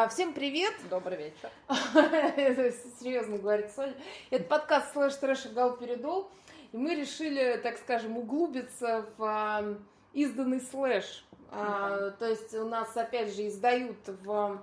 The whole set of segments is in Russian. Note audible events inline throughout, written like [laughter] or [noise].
А, всем привет! Добрый вечер. [laughs] Серьезно говорит Соня. Это подкаст «Слэш Трэш и Галоперидол». И мы решили, так скажем, углубиться в а, изданный слэш. А, то есть у нас, опять же, издают в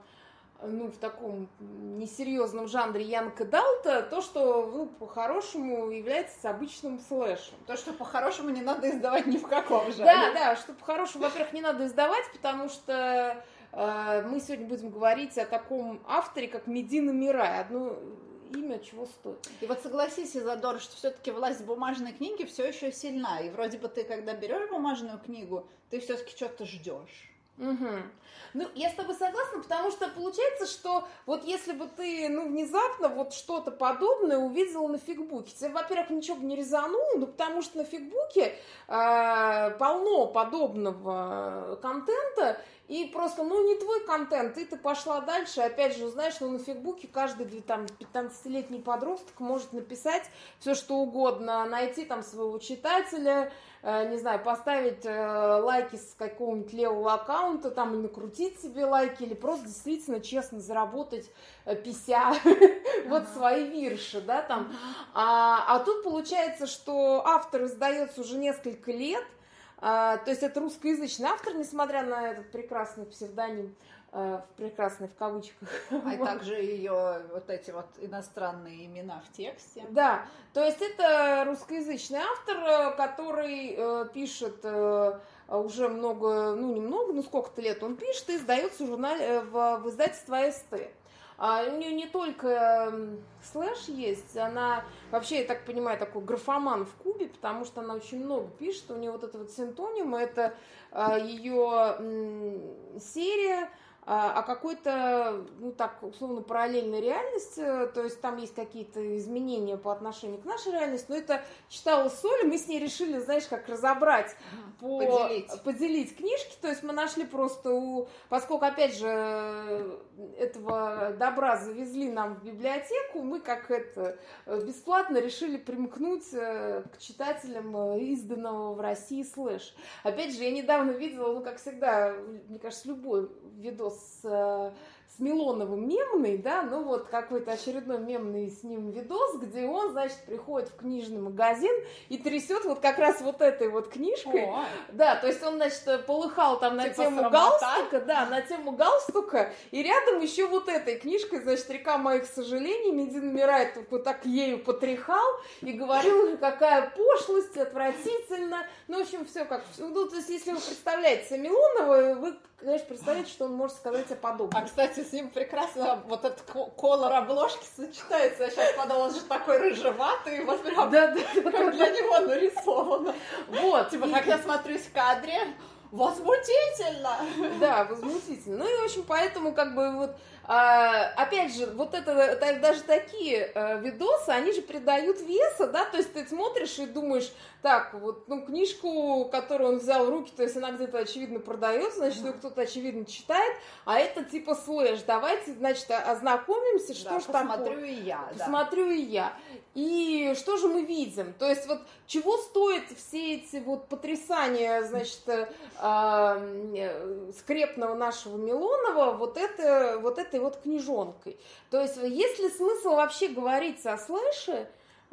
ну, в таком несерьезном жанре young adult'а, то, что, ну, по-хорошему является обычным слэшем. То, что по-хорошему не надо издавать ни в каком жанре. Да, да, что по-хорошему, во-первых, не надо издавать, потому что мы сегодня будем говорить о таком авторе, как Медина Мирай, одно имя чего стоит. И вот согласись, Изадор, что все-таки власть бумажной книги все еще сильна. И вроде бы ты, когда берешь бумажную книгу, ты все-таки что-то ждешь. Угу. Ну, я с тобой согласна, потому что получается, что вот если бы ты, ну, внезапно вот что-то подобное увидела на фигбуке, тебе, во-первых, ничего бы не резануло, ну, потому что на фигбуке э, полно подобного контента, и просто, ну, не твой контент, и ты пошла дальше, опять же, знаешь, ну, на фигбуке каждый там 15-летний подросток может написать все, что угодно, найти там своего читателя, Э, не знаю, поставить э, лайки с какого-нибудь левого аккаунта, там, и накрутить себе лайки, или просто действительно честно заработать э, пися [laughs] вот свои вирши, да, там. А, а тут получается, что автор издается уже несколько лет, а, то есть это русскоязычный автор, несмотря на этот прекрасный псевдоним. Э, в прекрасной в кавычках. А также ее вот эти вот иностранные имена в тексте. Да, то есть это русскоязычный автор, э, который э, пишет уже много, ну немного, ну сколько-то лет он пишет и издается в, журнале, в, в издательство АСТ. А у нее не только слэш есть, она вообще, я так понимаю, такой графоман в Кубе, потому что она очень много пишет. У нее вот это вот синтоним, это ее серия а, а какой-то, ну так, условно, параллельной реальности, то есть там есть какие-то изменения по отношению к нашей реальности, но это читала Соля, мы с ней решили, знаешь, как разобрать, по, поделить. поделить книжки, то есть мы нашли просто у, поскольку, опять же, этого добра завезли нам в библиотеку, мы как это бесплатно решили примкнуть э, к читателям э, изданного в России слэш. Опять же, я недавно видела, ну, как всегда, мне кажется, любой видос с, э, с Милоновым мемный, да, ну вот какой-то очередной мемный с ним видос, где он, значит, приходит в книжный магазин и трясет вот как раз вот этой вот книжкой. О. Да, то есть он, значит, полыхал там на типа тему срамота. галстука, да, на тему галстука, и рядом еще вот этой книжкой, значит, «Река моих сожалений», Медин Мирай вот так ею потряхал и говорил, какая пошлость, отвратительно. Ну, в общем, все как... Ну, то есть, если вы представляете Милонова, вы конечно, представляете, что он может сказать о подобном. А, кстати, с ним прекрасно вот этот колор обложки сочетается. Я сейчас подумала, он же такой рыжеватый, вот прям да, да, как для него нарисовано. Вот. Типа, как я смотрюсь в кадре, возмутительно. Да, возмутительно. Ну и, в общем, поэтому как бы вот а, опять же, вот это, даже такие а, видосы, они же придают веса, да, то есть ты смотришь и думаешь, так, вот, ну, книжку, которую он взял в руки, то есть она где-то, очевидно, продается, значит, ее кто-то, очевидно, читает, а это типа слэш, давайте, значит, ознакомимся, что да, же там... Посмотрю и я, да. Посмотрю и я. И что же мы видим? То есть вот чего стоят все эти вот потрясания, значит, э, э, скрепного нашего Милонова вот это, вот этой вот книжонкой. То есть есть ли смысл вообще говорить о слэше,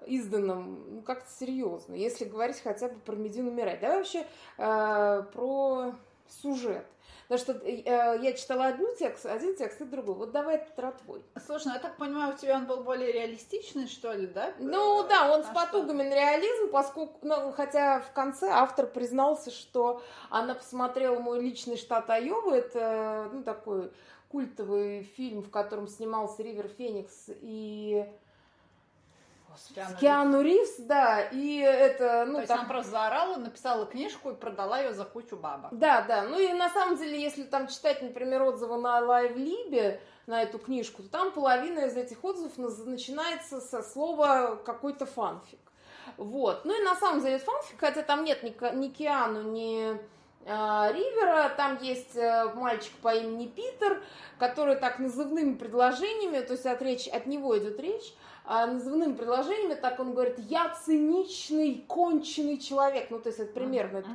изданном, ну, как-то серьезно, если говорить хотя бы про Медину Мирай. Давай вообще э, про сюжет. Потому что э, я читала одну текст, один текст и другой. Вот давай про твой. Слушай, ну я так понимаю, у тебя он был более реалистичный, что ли, да? Ну да, он а с потугами на реализм, поскольку, ну, хотя в конце автор признался, что она посмотрела мой личный штат Айова, это, ну, такой культовый фильм, в котором снимался Ривер Феникс и Киану, Киану Ривз, да, и это, ну, То есть она просто заорала, написала книжку и продала ее за кучу бабок. Да, да, ну и на самом деле, если там читать, например, отзывы на Live Либе, на эту книжку, то там половина из этих отзывов начинается со слова какой-то фанфик. Вот. Ну и на самом деле фанфик, хотя там нет ни, ни Киану, ни Ривера, там есть э, мальчик по имени Питер, который так назывными предложениями, то есть от, речь, от него идет речь, а, назывным предложениями, так он говорит, я циничный, конченый человек. Ну, то есть это примерно uh-huh. это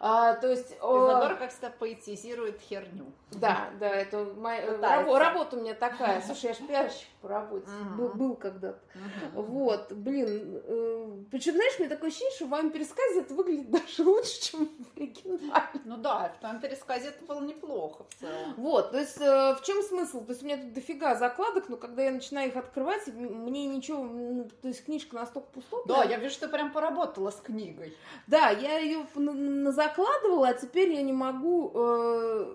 А, то есть... Изодор, как всегда, поэтизирует херню. Да, да, это моя раб, работа у меня такая. Слушай, я ж пиарщик по работе. Uh-huh. Был, был когда-то. Uh-huh. Вот, блин. Э, причем, знаешь, мне такое ощущение, что в моем пересказе это выглядит даже лучше, чем в оригинале. Ну да, в твоем пересказе это было неплохо в целом. Вот, то есть э, в чем смысл? То есть у меня тут дофига закладок, но когда я начинаю их открывать, мне ничего, ну, то есть книжка настолько пустотная. Да, я вижу, что ты прям поработала с книгой. Да, я ее на, на закладывала, а теперь я не могу э,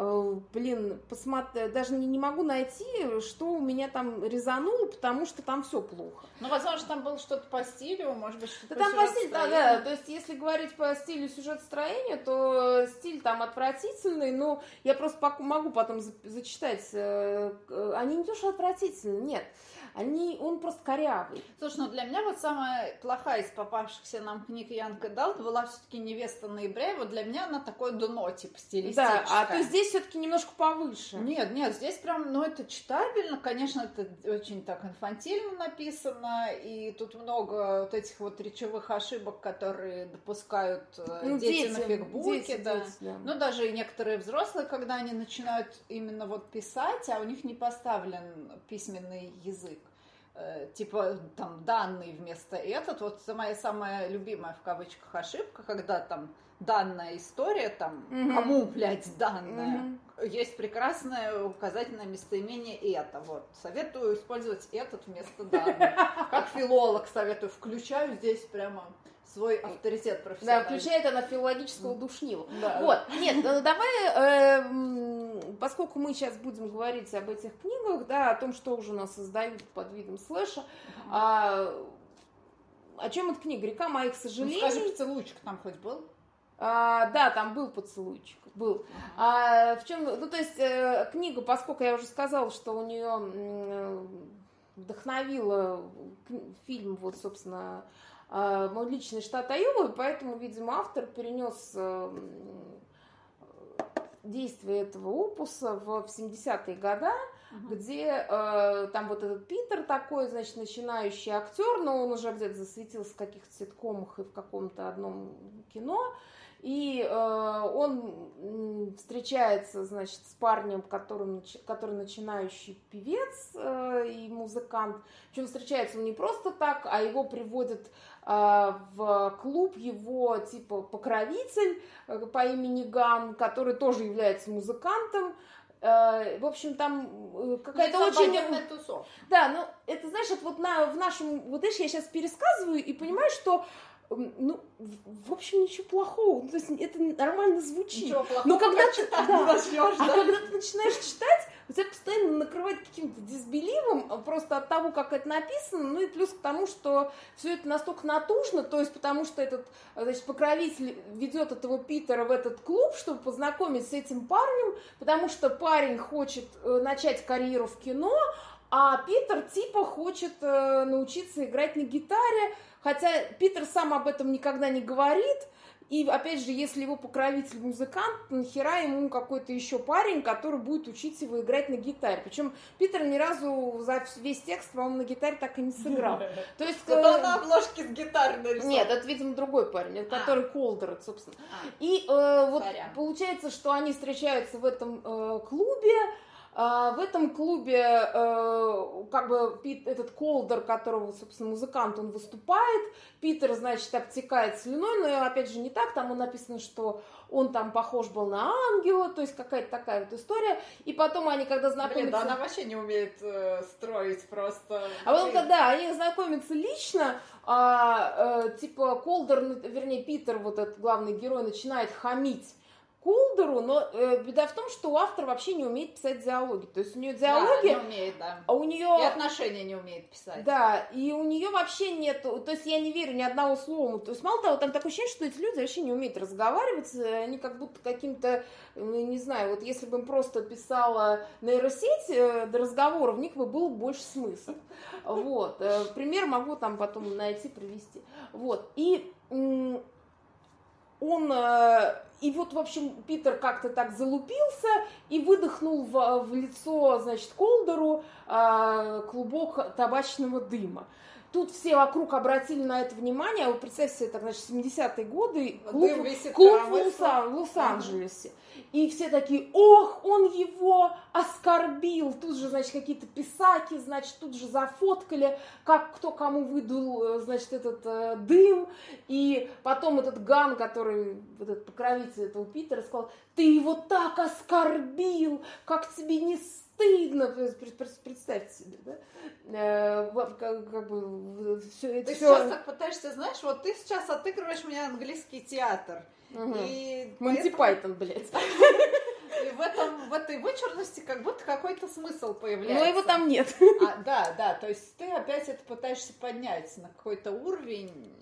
Э, блин, посмотри, даже не, не могу найти, что у меня там резануло, потому что там все плохо. Ну, возможно, там было что-то по стилю, может быть, что-то да, по там по стилю, да, да, то есть, если говорить по стилю сюжет строения, то стиль там отвратительный, но я просто могу потом зачитать, э, они не то, что отвратительные, нет, они, он просто корявый. Слушай, ну для меня вот самая плохая из попавшихся нам книг Янка Далт была все-таки «Невеста ноября», и вот для меня она такое дно, типа, стилистическое. Да, а то здесь все-таки немножко повыше. Нет, нет, здесь прям, ну, это читабельно, конечно, это очень так инфантильно написано, и тут много вот этих вот речевых ошибок, которые допускают э, ну, дети, дети на фигбуке, дети, да. Дети, да. Ну, даже и некоторые взрослые, когда они начинают именно вот писать, а у них не поставлен письменный язык. Э, типа там данный вместо этот. Вот моя самая любимая в кавычках ошибка, когда там данная история, там, угу. кому, блядь, данная. Угу. Есть прекрасное указательное местоимение это. Вот. Советую использовать этот вместо данного. [laughs] Как филолог советую. Включаю здесь прямо свой авторитет профессиональный. Да, включает она филологического душнила. Да. Вот, нет, ну, давай, э, поскольку мы сейчас будем говорить об этих книгах, да, о том, что уже у нас создают под видом слэша, uh-huh. а, о чем эта книга? Река моих сожалений. Ну, скажи, поцелуйчик там хоть был? А, да, там был поцелуйчик, был. А, в чем, ну то есть э, книга, поскольку я уже сказала, что у нее э, вдохновила фильм, вот собственно а, мой личный штат Айова, поэтому, видимо, автор перенес э, действие этого опуса в 70-е годы, uh-huh. где э, там вот этот Питер такой, значит, начинающий актер, но он уже где-то засветился в каких-то ситкомах и в каком-то одном кино. И э, он встречается, значит, с парнем, который, который начинающий певец э, и музыкант. Причем встречается он не просто так, а его приводят э, в клуб его типа покровитель э, по имени Ган, который тоже является музыкантом. Э, в общем, там какая-то очень... Да, ну, это, знаешь, вот на, в нашем... Вот, видишь, я сейчас пересказываю и понимаю, что ну, в общем, ничего плохого. Ну, то есть это нормально звучит. Ничего плохого, Но когда ты, да, начнешь, а да? когда ты начинаешь читать, у тебя постоянно накрывает каким-то дисбеливом а просто от того, как это написано, ну и плюс к тому, что все это настолько натужно, то есть потому что этот, значит, покровитель ведет этого Питера в этот клуб, чтобы познакомить с этим парнем, потому что парень хочет э, начать карьеру в кино, а Питер типа хочет э, научиться играть на гитаре, Хотя Питер сам об этом никогда не говорит. И опять же, если его покровитель музыкант, нахера ему какой-то еще парень, который будет учить его играть на гитаре. Причем Питер ни разу за весь текст, по-моему, на гитаре так и не сыграл. [laughs] То есть... Это э, на обложке с гитарой нарисован. Нет, это, видимо, другой парень, а. который Колдер, собственно. А. И э, вот получается, что они встречаются в этом э, клубе, в этом клубе э, как бы этот Колдер, которого, собственно, музыкант, он выступает. Питер, значит, обтекает слюной, но опять же не так. Там написано, что он там похож был на ангела, то есть какая-то такая вот история. И потом они, когда знакомятся... Блин, да она вообще не умеет э, строить просто... А потом, когда они знакомятся лично, а, э, типа Колдер, вернее, Питер, вот этот главный герой, начинает хамить Кулдеру, но э, беда в том, что у автора вообще не умеет писать диалоги. То есть у нее диалоги... Да, не умеет, да. А у нее... И отношения не умеет писать. Да, и у нее вообще нет... То есть я не верю ни одного слова. То есть мало того, там такое ощущение, что эти люди вообще не умеют разговаривать. Они как будто каким-то... Ну, не знаю, вот если бы им просто писала нейросеть, э, до разговора в них бы был больше смысл. Вот. Э, пример могу там потом найти, привести. Вот. И он э, и вот, в общем, Питер как-то так залупился и выдохнул в, в лицо, значит, Колдеру э, клубок табачного дыма. Тут все вокруг обратили на это внимание. А вы представьте себе, так, значит, 70-е годы, клуб, клуб в Лос-Анджелесе. И все такие, ох, он его оскорбил. Тут же, значит, какие-то писаки, значит, тут же зафоткали, как кто кому выдул, э, значит, этот э, дым. И потом этот Ган, который, вот этот покровитель этого Питера, сказал, ты его так оскорбил, как тебе не стыдно, представьте себе, да? Э, как, как бы все это Ты все... сейчас так пытаешься, знаешь, вот ты сейчас отыгрываешь мне английский театр. Угу. И Монти. Пайтон, блядь. [laughs] И в, этом, в этой вычурности как будто какой-то смысл появляется. Но его там нет. А, да, да, то есть ты опять это пытаешься поднять на какой-то уровень,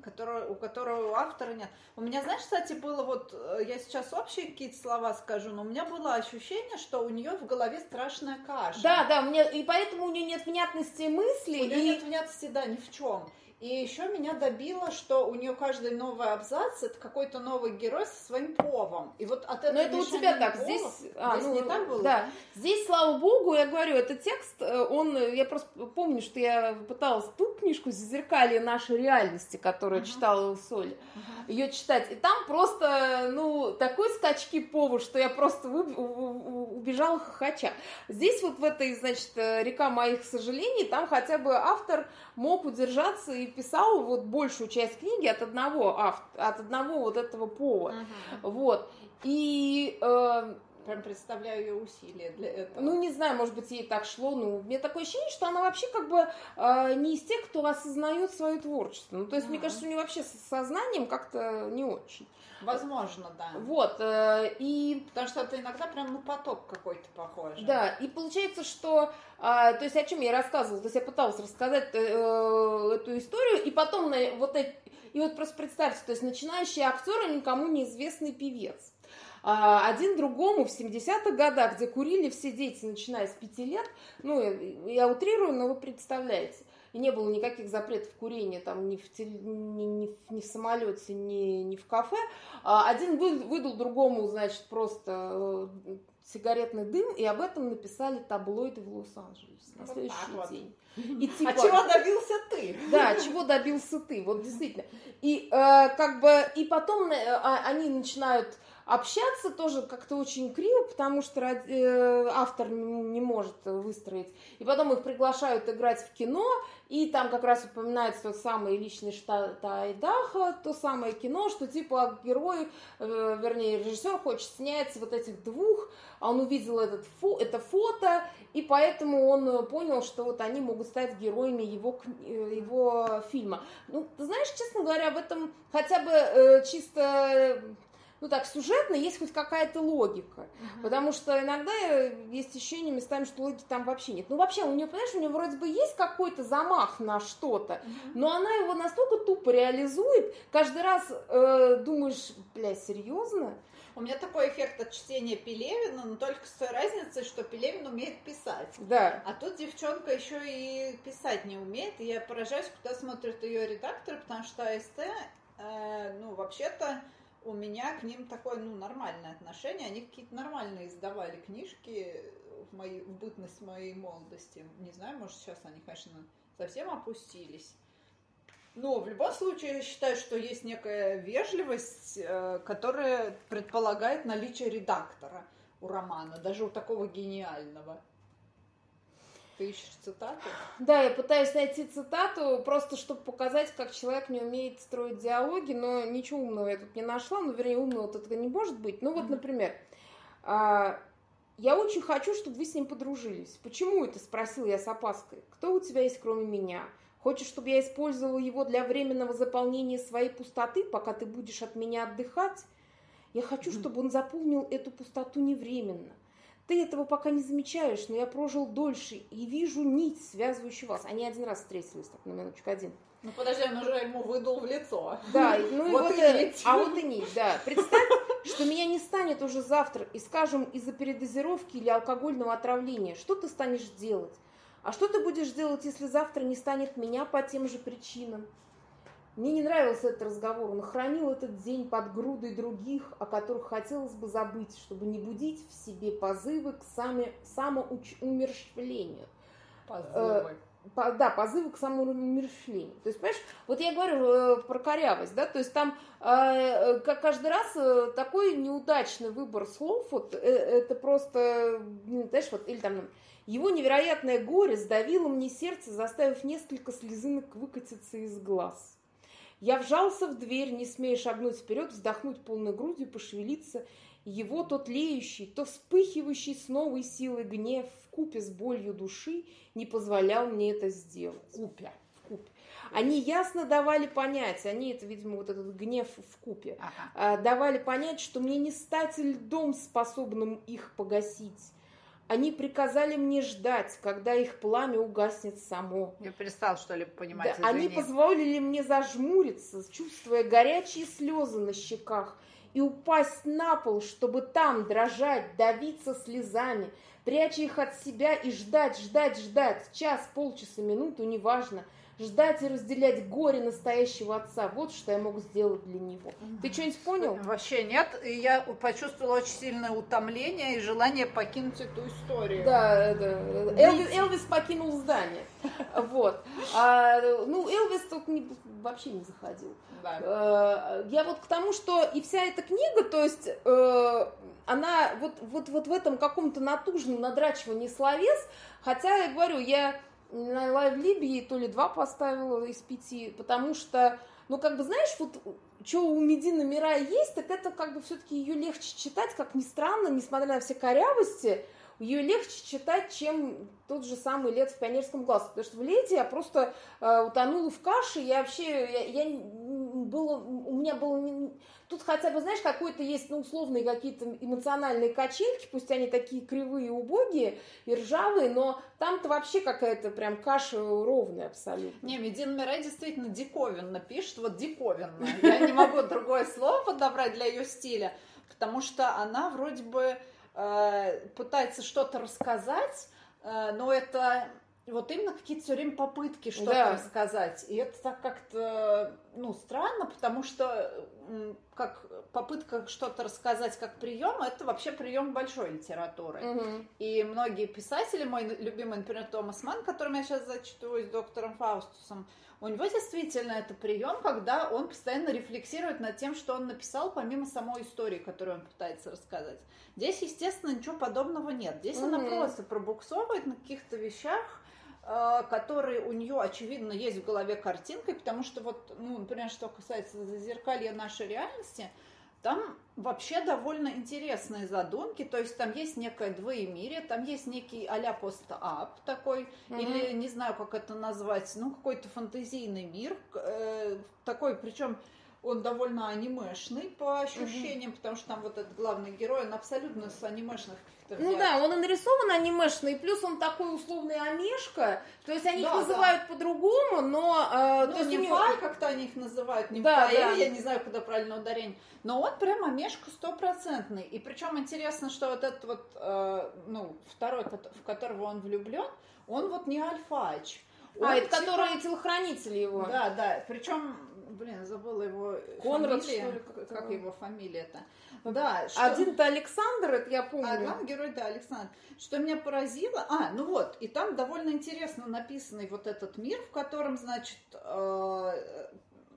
которого, у которого у автора нет. У меня, знаешь, кстати, было вот, э, я сейчас общие какие-то слова скажу, но у меня было ощущение, что у нее в голове страшная каша. Да, да, мне, и поэтому у нее нет внятности мысли. У нее и... нет внятности, да, ни в чем. И еще меня добило, что у нее каждый новый абзац это какой-то новый герой со своим повом. И вот от этого. Но это у тебя так. Повов, здесь, а, здесь ну, не так было. Да. Здесь, слава богу, я говорю, этот текст, э, он, я просто помню, что я пыталась ту книжку «Зазеркалье нашей реальности», которую uh-huh. читала у Соли, uh-huh. ее читать. И там просто, ну, такой скачки пову, что я просто убежала хохоча. Здесь вот в этой, значит, э, «Река моих сожалений», там хотя бы автор мог удержаться и писал вот большую часть книги от одного авт, от одного вот этого пола. Uh-huh. Вот. И э, Прям представляю ее усилия для этого. Ну, не знаю, может быть, ей так шло. Ну, мне такое ощущение, что она вообще как бы э, не из тех, кто осознает свое творчество. Ну, то есть, uh-huh. мне кажется, у нее вообще с сознанием как-то не очень. Возможно, да. Вот, э, и... Потому что это иногда прям на поток какой-то похоже. Да, и получается, что... Э, то есть, о чем я рассказывала? То есть, я пыталась рассказать э, эту историю, и потом на, вот это... И вот просто представьте, то есть, начинающий актер и никому неизвестный певец. А, один другому в 70-х годах, где курили все дети, начиная с 5 лет, ну, я утрирую, но вы представляете, и не было никаких запретов курения там ни в, теле, ни, ни, в, ни в самолете, ни, ни в кафе. А один выдал другому, значит, просто э, сигаретный дым, и об этом написали таблоиды в Лос-Анджелесе на следующий вот день. [laughs] И, типа, а чего добился ты? Да, чего добился ты, вот действительно. И э, как бы, и потом э, а, они начинают общаться тоже как-то очень криво, потому что э, автор не может выстроить. И потом их приглашают играть в кино, и там как раз упоминается тот самый личный штат Айдаха, то самое кино, что типа герой, э, вернее режиссер хочет снять вот этих двух, а он увидел этот фо, это фото, и поэтому он понял, что вот они могут стать героями его, э, его фильма. Ну, ты знаешь, честно говоря, в этом хотя бы э, чисто ну так, сюжетно есть хоть какая-то логика. Uh-huh. Потому что иногда есть ощущение местами, что логики там вообще нет. Ну, вообще, у нее, понимаешь, у нее вроде бы есть какой-то замах на что-то, uh-huh. но она его настолько тупо реализует, каждый раз э, думаешь, бля, серьезно? У меня такой эффект от чтения Пелевина, но только с той разницей, что Пелевин умеет писать. Да. А тут девчонка еще и писать не умеет. И я поражаюсь, куда смотрят ее редакторы, потому что АСТ, э, ну, вообще-то, у меня к ним такое, ну, нормальное отношение. Они какие-то нормальные издавали книжки в, моей, в бытность моей молодости. Не знаю, может, сейчас они, конечно, совсем опустились. Но в любом случае я считаю, что есть некая вежливость, э, которая предполагает наличие редактора у романа, даже у такого гениального. Ты ищешь цитату? Да, я пытаюсь найти цитату, просто чтобы показать, как человек не умеет строить диалоги, но ничего умного я тут не нашла, ну, вернее, умного тут это не может быть. Ну, вот, например, а, я очень хочу, чтобы вы с ним подружились. Почему это? Спросил я с опаской. Кто у тебя есть, кроме меня? Хочешь, чтобы я использовал его для временного заполнения своей пустоты, пока ты будешь от меня отдыхать? Я хочу, чтобы он заполнил эту пустоту не временно. Ты этого пока не замечаешь, но я прожил дольше и вижу нить, связывающую вас. Они один раз встретились, так, на минуточку, один. Ну подожди, он уже ему выдул в лицо. Да, ну и вот, вот и нить. А вот и нить, да. Представь, что меня не станет уже завтра, и, скажем, из-за передозировки или алкогольного отравления. Что ты станешь делать? А что ты будешь делать, если завтра не станет меня по тем же причинам? Мне не нравился этот разговор. Он хранил этот день под грудой других, о которых хотелось бы забыть, чтобы не будить в себе позывы к сами, самоумерщвлению. Позывы. Э, да, позывы к самоумерщвлению. То есть, понимаешь, вот я говорю э, про корявость, да, то есть там э, как каждый раз э, такой неудачный выбор слов, вот это просто, ну, знаешь, вот, или там, его невероятное горе сдавило мне сердце, заставив несколько слезинок выкатиться из глаз. Я вжался в дверь, не смея шагнуть вперед, вздохнуть полной грудью, пошевелиться. Его тот леющий, то вспыхивающий с новой силой гнев в купе с болью души не позволял мне это сделать. Купе. В купе. Они ясно давали понять, они это, видимо, вот этот гнев в купе, ага. давали понять, что мне не стать льдом, способным их погасить они приказали мне ждать, когда их пламя угаснет само. Я перестал, что ли, понимать. Да, они позволили мне зажмуриться, чувствуя горячие слезы на щеках, и упасть на пол, чтобы там дрожать, давиться слезами, пряча их от себя и ждать, ждать, ждать, час, полчаса, минуту, неважно – ждать и разделять горе настоящего отца. Вот что я мог сделать для него. Ты что-нибудь понял? Вообще нет. И я почувствовала очень сильное утомление и желание покинуть эту историю. Да, да. Элвис, Элвис покинул здание. [laughs] Вот. А, ну, Элвис тут не, вообще не заходил. Да. А, я вот к тому, что и вся эта книга, то есть э, она вот, вот, вот в этом каком-то натужном надрачивании словес, хотя я говорю, я на Лайв Либии то ли два поставила из пяти, потому что, ну, как бы, знаешь, вот что у Медины Мира есть, так это как бы все-таки ее легче читать, как ни странно, несмотря на все корявости, ее легче читать, чем тот же самый лет в пионерском классе. Потому что в лете я просто э, утонула в каше, я вообще, я, я было, у меня было, тут хотя бы, знаешь, какой-то есть, ну, условные какие-то эмоциональные качельки, пусть они такие кривые, убогие и ржавые, но там-то вообще какая-то прям каша ровная абсолютно. Не, Медина Мирай действительно диковинно пишет, вот диковинно. Я не могу другое слово подобрать для ее стиля, потому что она вроде бы пытается что-то рассказать, э, но это вот именно какие-то все время попытки что-то да. рассказать. И это так как-то, ну, странно, потому что как попытка что-то рассказать как прием, это вообще прием большой литературы. Угу. И многие писатели, мой любимый, например, Томас Ман, которым я сейчас зачитываю с доктором Фаустусом, у него действительно это прием, когда он постоянно рефлексирует над тем, что он написал, помимо самой истории, которую он пытается рассказать. Здесь, естественно, ничего подобного нет. Здесь mm-hmm. она просто пробуксовывает на каких-то вещах, которые у нее, очевидно, есть в голове картинкой, потому что вот, ну, например, что касается зазеркалья нашей реальности, там вообще довольно интересные задумки, то есть там есть некое двоемирие, там есть некий а-ля пост-ап такой, mm-hmm. или не знаю, как это назвать, ну, какой-то фантазийный мир, э, такой, причем он довольно анимешный по ощущениям, mm-hmm. потому что там вот этот главный герой, он абсолютно с анимешных ну да, он и нарисован анимешный, плюс он такой условный амешка, то есть они да, их называют да. по-другому, но... Э, ну, то есть не него... как-то они их называют, не да, да. я не знаю, куда правильно ударение, но он прям амешка стопроцентный, и причем интересно, что вот этот вот, э, ну, второй, в которого он влюблен, он вот не альфач, а, это типа... которые телохранители его. Да, да. Причем, блин, забыла его Конрад, фамилия. Что ли, как, как его фамилия-то? Да. Что... Один-то Александр, это я помню. А герой, да, Александр. Что меня поразило... А, ну вот, и там довольно интересно написанный вот этот мир, в котором, значит, э,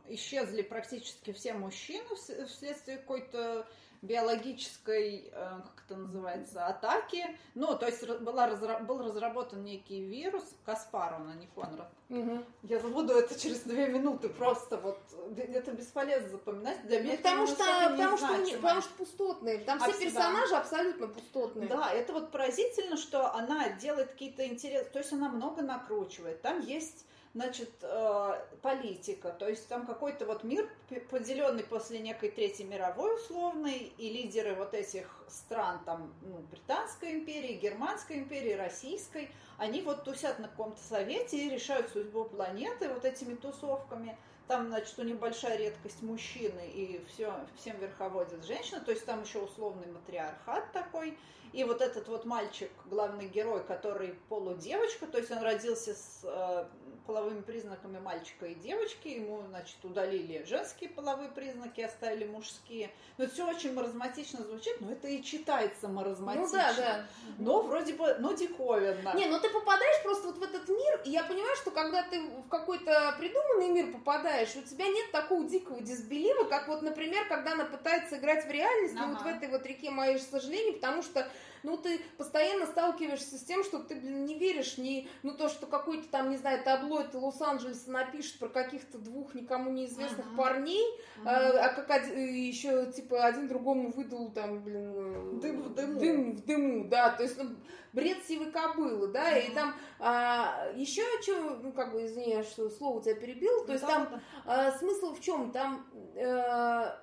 исчезли практически все мужчины вследствие какой-то биологической, э, как это называется, атаки. Ну, то есть была, был разработан некий вирус, Каспар он, а не Конрад. Угу. Я забуду это через две минуты, просто вот, это бесполезно запоминать. Для меня ну, потому, что, потому, что, не, потому что пустотные, там все персонажи абсолютно пустотные. Да, это вот поразительно, что она делает какие-то интересные, то есть она много накручивает. Там есть значит, э, политика. То есть там какой-то вот мир, поделенный после некой Третьей мировой условной, и лидеры вот этих стран, там, ну, Британской империи, Германской империи, Российской, они вот тусят на каком-то совете и решают судьбу планеты вот этими тусовками. Там, значит, у них большая редкость мужчины, и все, всем верховодит женщина, то есть там еще условный матриархат такой. И вот этот вот мальчик, главный герой, который полудевочка, то есть он родился с э, половыми признаками мальчика и девочки. Ему, значит, удалили женские половые признаки, оставили мужские. Но это все очень маразматично звучит, но это и читается маразматично. Ну да, да. Но вроде бы, ну диковинно. Не, ну ты попадаешь просто вот в этот мир, и я понимаю, что когда ты в какой-то придуманный мир попадаешь, у тебя нет такого дикого дисбелива, как вот, например, когда она пытается играть в реальность, ага. ну, вот в этой вот реке моей сожалений, потому что ну, ты постоянно сталкиваешься с тем, что ты, блин, не веришь ни, ну, то, что какой-то там, не знаю, таблоид Лос-Анджелеса напишет про каких-то двух никому неизвестных uh-huh. парней, uh-huh. А, а как один, еще, типа, один другому выдал там, блин... Э, дым в дыму. Дым в дыму, да, то есть, ну, бред сивой кобылы, да, uh-huh. и там а, еще что, ну, как бы, извиняюсь, что слово тебя перебил, то есть да, там да. А, смысл в чем? Там... А,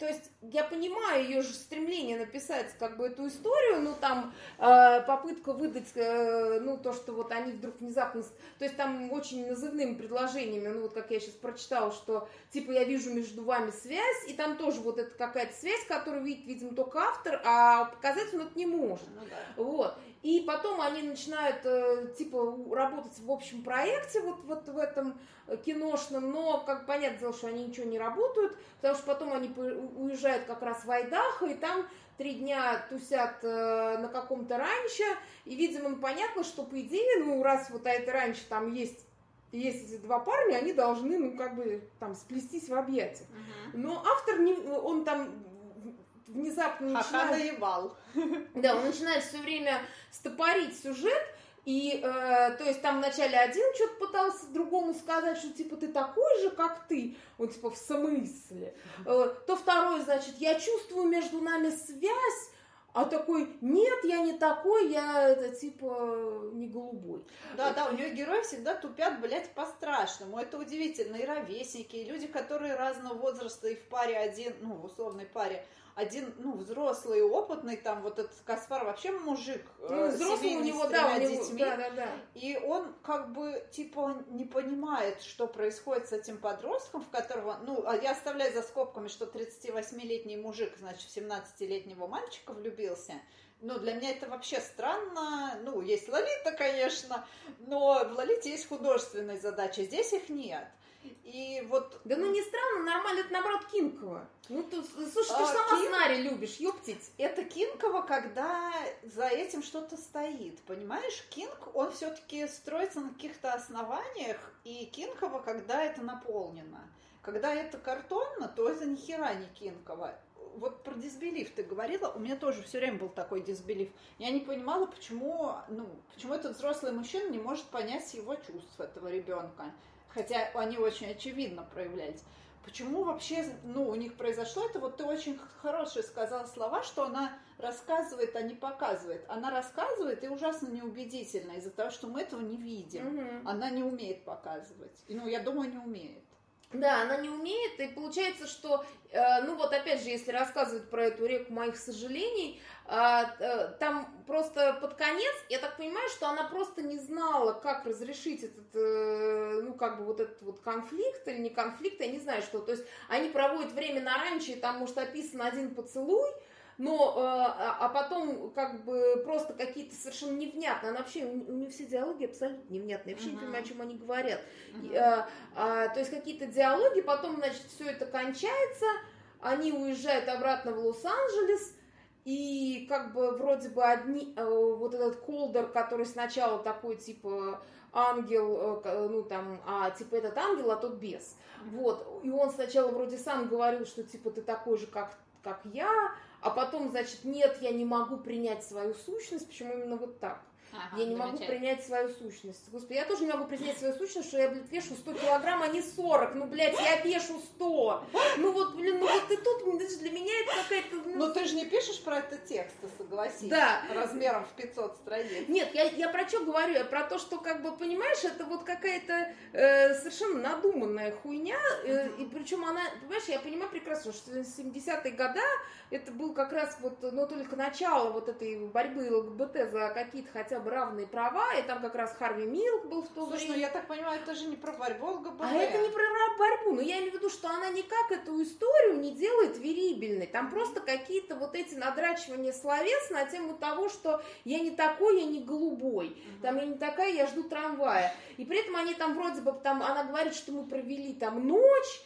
то есть я понимаю ее же стремление написать как бы эту историю, ну там э, попытка выдать, э, ну то, что вот они вдруг внезапно, то есть там очень назывными предложениями, ну вот как я сейчас прочитала, что типа я вижу между вами связь, и там тоже вот это какая-то связь, которую видит, видимо, только автор, а показать он это не может. Ну, да. Вот. И потом они начинают, э, типа, работать в общем проекте вот, вот в этом киношном, но, как понятно дело, что они ничего не работают, потому что потом они уезжают как раз в Айдахо, и там три дня тусят э, на каком-то ранчо, и, видимо, понятно, что, по идее, ну, раз вот это раньше там есть есть эти два парня, они должны, ну, как бы, там, сплестись в объятиях. Uh-huh. Но автор, не, он там внезапно начинает... наебал. [laughs] Да, он начинает все время стопорить сюжет, и, э, то есть, там вначале один что-то пытался другому сказать, что, типа, ты такой же, как ты. Он, типа, в смысле? Э, то второй, значит, я чувствую между нами связь, а такой, нет, я не такой, я, это, типа, не голубой. Да, да, у нее герои всегда тупят, блядь, по-страшному. Это удивительно. И ровесники, и люди, которые разного возраста, и в паре один, ну, в условной паре, один, ну, взрослый, опытный, там, вот этот Каспар вообще мужик, ну, э, взрослый у него, да, у него, детьми, да, да, да. и он, как бы, типа, не понимает, что происходит с этим подростком, в которого, ну, а я оставляю за скобками, что 38-летний мужик, значит, в 17-летнего мальчика влюбился, ну, для меня это вообще странно. Ну, есть Лолита, конечно, но в Лолите есть художественные задачи, здесь их нет. И вот... Да ну не странно, нормально, это наоборот Кинкова. Ну, ты, слушай, ты а, же сама Кин... сценарий любишь, ёптить. Это Кинкова, когда за этим что-то стоит, понимаешь? Кинг, он все таки строится на каких-то основаниях, и Кинкова, когда это наполнено. Когда это картонно, то это ни хера не Кинкова. Вот про дисбелив ты говорила, у меня тоже все время был такой дисбелив. Я не понимала, почему, ну, почему этот взрослый мужчина не может понять его чувств этого ребенка хотя они очень очевидно проявлялись. Почему вообще, ну, у них произошло это? Вот ты очень хорошие сказал слова, что она рассказывает, а не показывает. Она рассказывает и ужасно неубедительно из-за того, что мы этого не видим. Угу. Она не умеет показывать. И, ну, я думаю, не умеет. Да, она не умеет, и получается, что, э, ну вот опять же, если рассказывать про эту реку моих сожалений, э, э, там просто под конец, я так понимаю, что она просто не знала, как разрешить этот, э, ну как бы вот этот вот конфликт или не конфликт, я не знаю что. То есть они проводят время на ранчо, и там может описан один поцелуй, но, э, а, а потом как бы просто какие-то совершенно невнятные, она вообще, у нее все диалоги абсолютно невнятные, я вообще uh-huh. не понимаю, о чем они говорят. Uh-huh. А, а, то есть какие-то диалоги, потом, значит, все это кончается, они уезжают обратно в Лос-Анджелес, и как бы вроде бы одни, э, вот этот Колдер, который сначала такой типа ангел, ну там, а типа этот ангел, а тот бес. Вот, и он сначала вроде сам говорил, что типа ты такой же, как, как я, а потом, значит, нет, я не могу принять свою сущность, почему именно вот так? Ага, я не могу принять свою сущность. Господи, я тоже не могу принять свою сущность, что я, блядь, вешу 100 килограмм, а не 40. Ну, блядь, я вешу 100. Ну вот, блин, ну вот и тут для меня это какая-то... Ну, Но ты же не пишешь про это текст, согласись. Да. Размером в 500 страниц. Нет, я, я про что говорю? Я про то, что, как бы, понимаешь, это вот какая-то э, совершенно надуманная хуйня. Э. И причем она, понимаешь, я понимаю прекрасно, что 70-е года это был как раз вот, ну, только начало вот этой борьбы ЛГБТ за какие-то хотя бы равные права, и там как раз Харви Милк был в то Слушай, время. ну я так понимаю, это же не про борьбу ЛГБТ. А это не про борьбу, но я имею в виду, что она никак эту историю не делает верибельной. Там просто какие-то вот эти надрачивания словес на тему того, что я не такой, я не голубой, там я не такая, я жду трамвая. И при этом они там вроде бы, там, она говорит, что мы провели там ночь,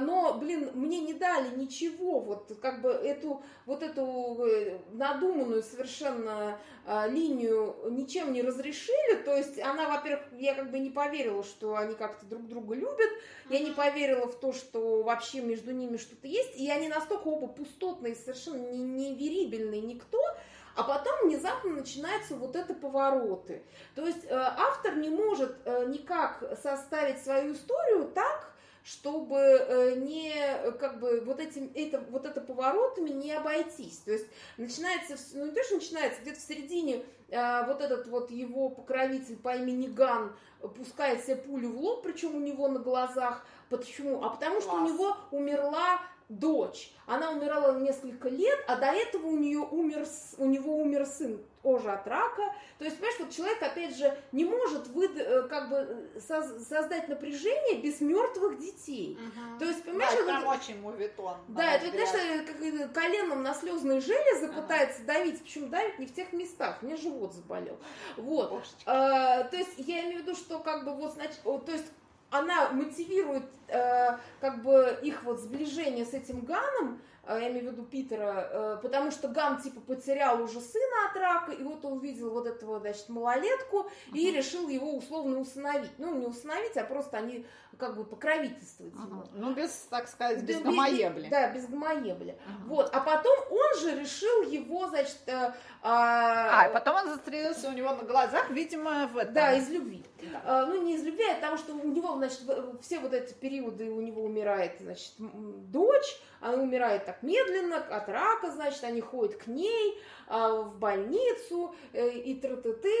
но, блин, мне не дали ничего, вот как бы эту, вот эту э, надуманную совершенно а, линию ничем не разрешили, то есть она, во-первых, я как бы не поверила, что они как-то друг друга любят, я не поверила в то, что вообще между ними что-то есть, и они настолько оба пустотные, совершенно не, неверибельные никто, а потом внезапно начинаются вот это повороты. То есть э, автор не может э, никак составить свою историю так, чтобы э, не как бы вот этим это вот это поворотами не обойтись. То есть начинается, ну не то, что начинается, где-то в середине э, вот этот вот его покровитель по имени Ган пускает себе пулю в лоб, причем у него на глазах. Почему? А потому что у него умерла дочь. Она умирала несколько лет, а до этого у нее умер, у него умер сын тоже от рака. То есть, понимаешь, вот человек, опять же, не может выд, э, как бы э, создать напряжение без мертвых детей. Угу. То есть, понимаешь, да, это прям очень мувитон. Да, это, знаешь, как коленом на слезные железы ага. пытается давить, почему давит не в тех местах, мне живот заболел. Вот. А, то есть, я имею в виду, что как бы вот, значит, то есть, она мотивирует э, как бы их вот сближение с этим Ганом, э, я имею в виду Питера, э, потому что Ган типа потерял уже сына от рака, и вот он увидел вот этого, значит, малолетку uh-huh. и решил его условно усыновить. Ну, не усыновить, а просто они как бы покровительствовать uh-huh. ему. Ну, без, так сказать, без, без гомоебли. Да, без гомоебли. Uh-huh. Вот, а потом он же решил его, значит... Э, а, а, и потом он застрелился у него на глазах, видимо, в этом. Да, из любви. Да. А, ну, не из любви, а потому что у него, значит, все вот эти периоды у него умирает, значит, дочь, она умирает так медленно, от рака, значит, они ходят к ней а, в больницу э, и тра-ты-ты,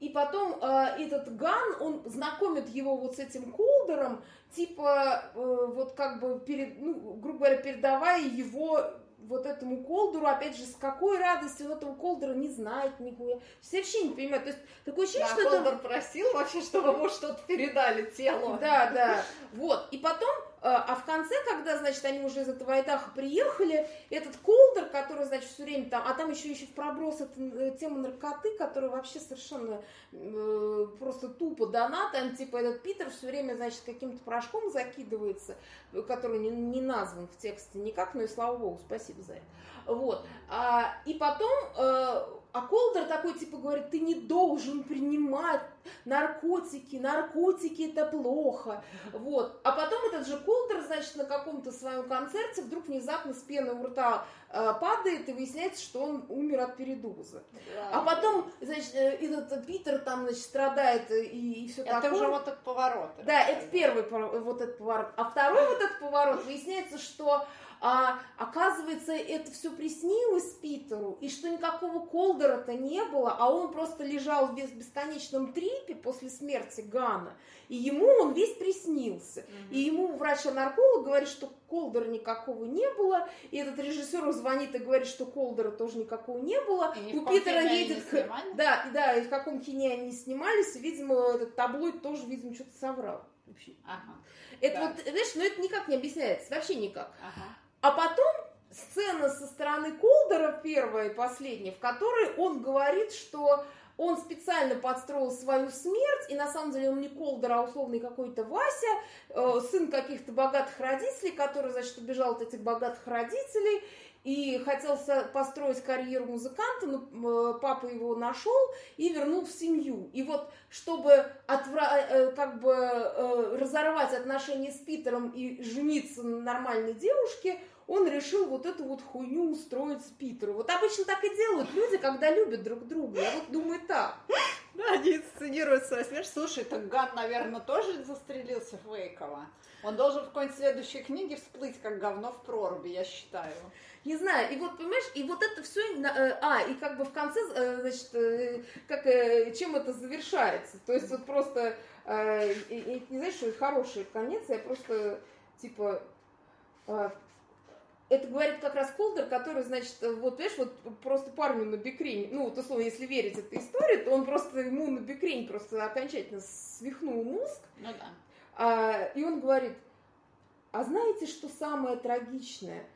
и потом а, этот Ган, он знакомит его вот с этим Колдером, типа, э, вот как бы, перед, ну, грубо говоря, передавая его вот этому Колдеру, опять же, с какой радостью он этого Колдера не знает никакой. Все вообще не понимают. То есть такое ощущение, да, что Колдер это... просил вообще, чтобы ему что-то передали телу. Да, да. Вот. И потом а в конце, когда, значит, они уже из этого Айдаха приехали, этот Колдер, который, значит, все время там, а там еще еще в проброс это э, тема наркоты, которая вообще совершенно э, просто тупо дана, там, типа, этот Питер все время, значит, каким-то порошком закидывается, который не, не назван в тексте никак, но и слава богу, спасибо за это. Вот. А, и потом э, а Колдер такой, типа, говорит, ты не должен принимать наркотики, наркотики это плохо. Вот. А потом этот же Колдер, значит, на каком-то своем концерте вдруг внезапно с пеной у рта э, падает, и выясняется, что он умер от передоза. Да. А потом, значит, э, этот Питер там, значит, страдает и, и все это такое. Это уже вот этот поворот. Да, это первый вот этот поворот. А второй вот этот поворот, выясняется, что а оказывается, это все приснилось Питеру, и что никакого Колдера-то не было, а он просто лежал в бесконечном трипе после смерти Гана, и ему он весь приснился. Mm-hmm. И ему врач-нарколог говорит, что Колдера никакого не было, и этот режиссер звонит и говорит, что Колдера тоже никакого не было. И У Питера едет... Да, да, и в каком кине они снимались, и, видимо, этот таблоид тоже, видимо, что-то соврал. Вообще. Ага. Это да. вот, знаешь, ну это никак не объясняется, вообще никак. Ага. А потом сцена со стороны Колдера, первая и последняя, в которой он говорит, что он специально подстроил свою смерть, и на самом деле он не Колдер, а условный какой-то Вася, э, сын каких-то богатых родителей, который, значит, убежал от этих богатых родителей, и хотел построить карьеру музыканта, но э, папа его нашел и вернул в семью. И вот чтобы отвра... Э, как бы э, разорвать отношения с Питером и жениться на нормальной девушке, он решил вот эту вот хуйню устроить с Питером. Вот обычно так и делают люди, когда любят друг друга. Я вот думаю так. Да, они инсценируют свою смерть. Слушай, так Ган, наверное, тоже застрелился фейково. Он должен в какой-нибудь следующей книге всплыть, как говно в проруби, я считаю. Не знаю, и вот, понимаешь, и вот это все, э, а, и как бы в конце, э, значит, э, как, чем это завершается. То есть вот просто, не знаешь, что хороший конец, я просто, типа, это говорит как раз Колдер, который, значит, вот, понимаешь, вот просто парню на бикрень, ну, вот условно, если верить этой истории, то он просто ему на бикрень просто окончательно свихнул мозг. Ну да. А, и он говорит, а знаете, что самое трагичное?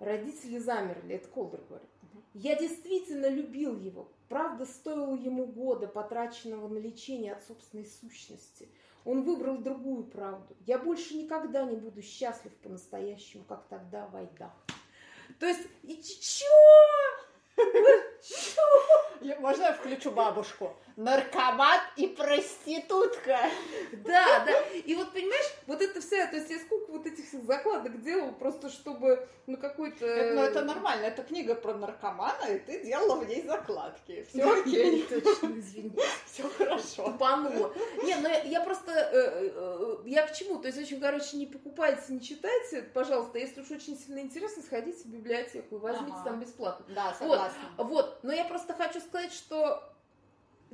Родители замерли, это Колдер говорит. Я действительно любил его. Правда, стоило ему года, потраченного на лечение от собственной сущности. Он выбрал другую правду. Я больше никогда не буду счастлив по-настоящему, как тогда в Айдах. То есть, и чё? Можно я включу бабушку? Наркомат и проститутка. Да, да. И вот, понимаешь, вот это все, то есть я сколько вот этих всех закладок делала, просто чтобы, ну, какой-то... Ну, это нормально, это книга про наркомана, и ты делала в ней закладки. Все окей. Точно, извини. Все хорошо. Тупанула. Не, ну, я просто, э, э, я к чему? То есть, очень, короче, не покупайте, не читайте, пожалуйста, если уж очень сильно интересно, сходите в библиотеку, возьмите там бесплатно. Да, согласна. Вот, но я просто хочу сказать, что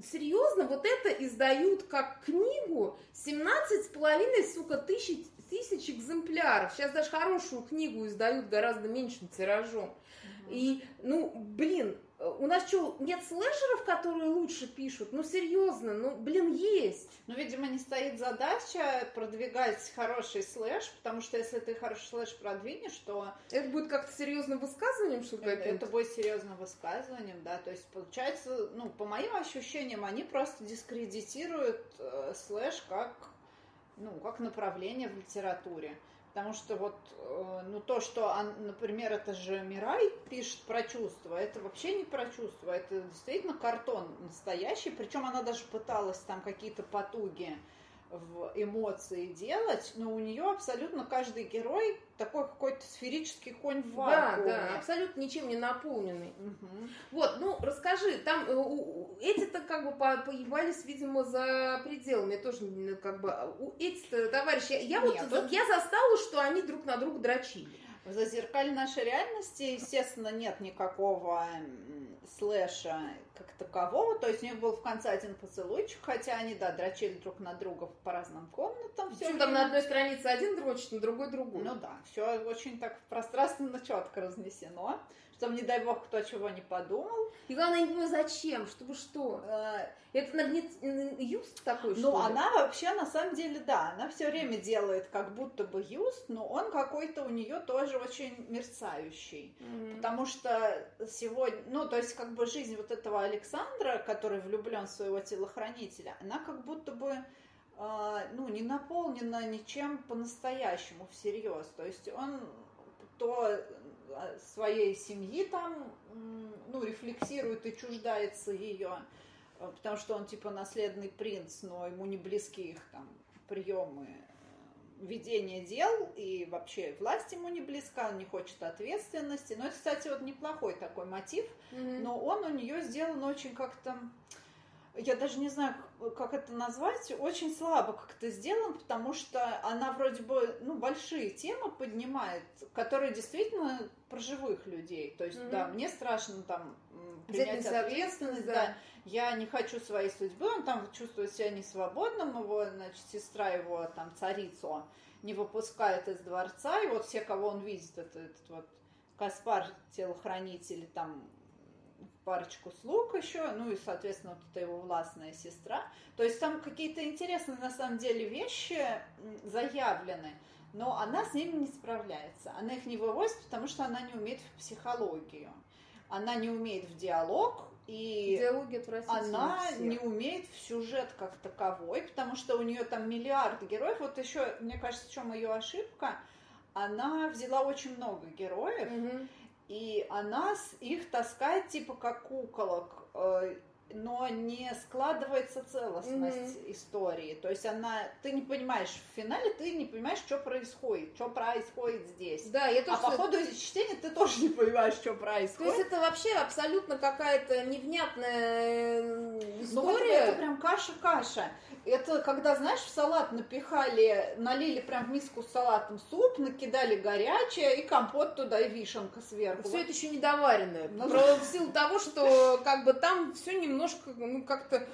серьезно, вот это издают как книгу 17 с половиной, сука, тысяч, тысяч экземпляров. Сейчас даже хорошую книгу издают гораздо меньшим тиражом. Угу. И, ну, блин, у нас что, нет слэшеров, которые лучше пишут? Ну, серьезно, ну, блин, есть. Ну, видимо, не стоит задача продвигать хороший слэш, потому что если ты хороший слэш продвинешь, то... Это будет как-то серьезным высказыванием, что это, это будет серьезным высказыванием, да, то есть, получается, ну, по моим ощущениям, они просто дискредитируют э, слэш как, ну, как направление в литературе. Потому что вот, э, ну то, что, например, это же Мирай пишет про чувства, это вообще не про чувства, это действительно картон настоящий, причем она даже пыталась там какие-то потуги в эмоции делать, но у нее абсолютно каждый герой такой какой-то сферический конь в вакууме. Да, да, абсолютно ничем не наполненный. Угу. Вот, ну, расскажи, там э, эти-то как бы поебались, видимо, за пределами, тоже как бы, эти-то товарищи, я вот, вот я застала, что они друг на друга дрочили. В «Зазеркаль нашей реальности», естественно, нет никакого слэша как такового, то есть у них был в конце один поцелуйчик, хотя они, да, дрочили друг на друга по разным комнатам. Причем там на одной странице один дрочит, на другой другой. Ну да, все очень так пространственно четко разнесено чтобы, не дай бог, кто чего не подумал. И главное, не понимаю, зачем, чтобы что? Э, Это нагнет... юст такой, Ну, она вообще, на самом деле, да, она все время делает как будто бы юст, но он какой-то у нее тоже очень мерцающий. Mm-hmm. Потому что сегодня, ну, то есть, как бы жизнь вот этого Александра, который влюблен в своего телохранителя, она как будто бы э, ну, не наполнена ничем по-настоящему всерьез. То есть он то своей семьи там, ну, рефлексирует и чуждается ее, э, потому что он типа наследный принц, но ему не близки их там приемы э, ведения дел, и вообще власть ему не близка, он не хочет ответственности. Но это, кстати, вот неплохой такой мотив, mm-hmm. но он у нее сделан очень как-то я даже не знаю, как это назвать, очень слабо как это сделано, потому что она вроде бы, ну, большие темы поднимает, которые действительно про живых людей. То есть, mm-hmm. да, мне страшно там принять ответственность, да. да. Я не хочу своей судьбы, он там чувствует себя несвободным, его, значит, сестра его, там, царицу, не выпускает из дворца, и вот все, кого он видит, это, этот вот Каспар, телохранитель, там, парочку слуг еще, ну и, соответственно, вот это его властная сестра. То есть там какие-то интересные, на самом деле, вещи заявлены, но она с ними не справляется. Она их не вывозит, потому что она не умеет в психологию. Она не умеет в диалог, и она все. не умеет в сюжет как таковой, потому что у нее там миллиард героев. Вот еще, мне кажется, в чем ее ошибка, она взяла очень много героев, угу и она их таскает типа как куколок, э, но не складывается целостность mm-hmm. истории. То есть она, ты не понимаешь, в финале ты не понимаешь, что происходит, что происходит здесь. Да, я тоже... А по ходу чтения ты тоже не понимаешь, что происходит. То есть это вообще абсолютно какая-то невнятная история. Ну, вот это прям каша-каша. Это когда, знаешь, в салат напихали, налили прям в миску с салатом суп, накидали горячее и компот туда и вишенка сверху. Все это еще недоваренное. Ну, в силу того, что как бы там все немного немножко, ну, как-то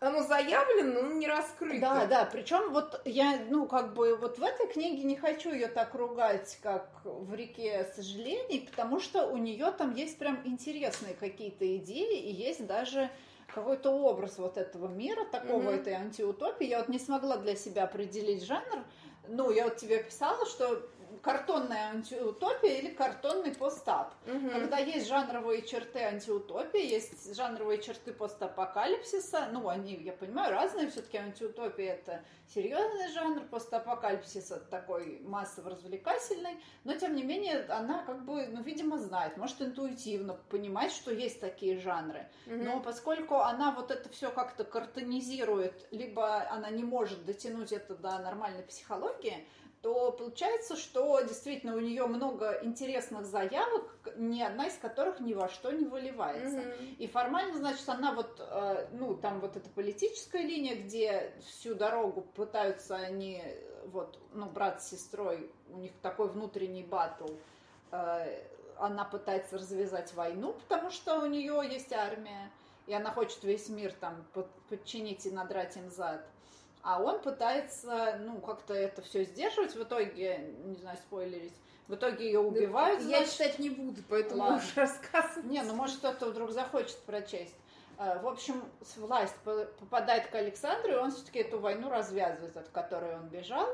оно заявлено, но не раскрыто. Да, да, причем вот я, ну, как бы, вот в этой книге не хочу ее так ругать, как в «Реке сожалений», потому что у нее там есть прям интересные какие-то идеи, и есть даже какой-то образ вот этого мира, такого mm-hmm. этой антиутопии. Я вот не смогла для себя определить жанр. Ну, я вот тебе писала, что картонная антиутопия или картонный постап. Угу. Когда есть жанровые черты антиутопии, есть жанровые черты постапокалипсиса, ну, они, я понимаю, разные, все-таки антиутопия это серьезный жанр, постапокалипсис это такой массово-развлекательный, но, тем не менее, она как бы, ну, видимо, знает, может, интуитивно понимать, что есть такие жанры. Угу. Но поскольку она вот это все как-то картонизирует, либо она не может дотянуть это до нормальной психологии, то получается, что действительно у нее много интересных заявок, ни одна из которых ни во что не выливается. Mm-hmm. И формально, значит, она вот, э, ну, там вот эта политическая линия, где всю дорогу пытаются они, вот, ну, брат с сестрой, у них такой внутренний батл, э, она пытается развязать войну, потому что у нее есть армия, и она хочет весь мир там подчинить и надрать им зад а он пытается, ну, как-то это все сдерживать. В итоге, не знаю, спойлерить, в итоге ее убивают. Да, я читать не буду, поэтому Ладно. можешь рассказывать. Не, ну, может, кто-то вдруг захочет прочесть. Э, в общем, власть попадает к Александру, и он все-таки эту войну развязывает, от которой он бежал.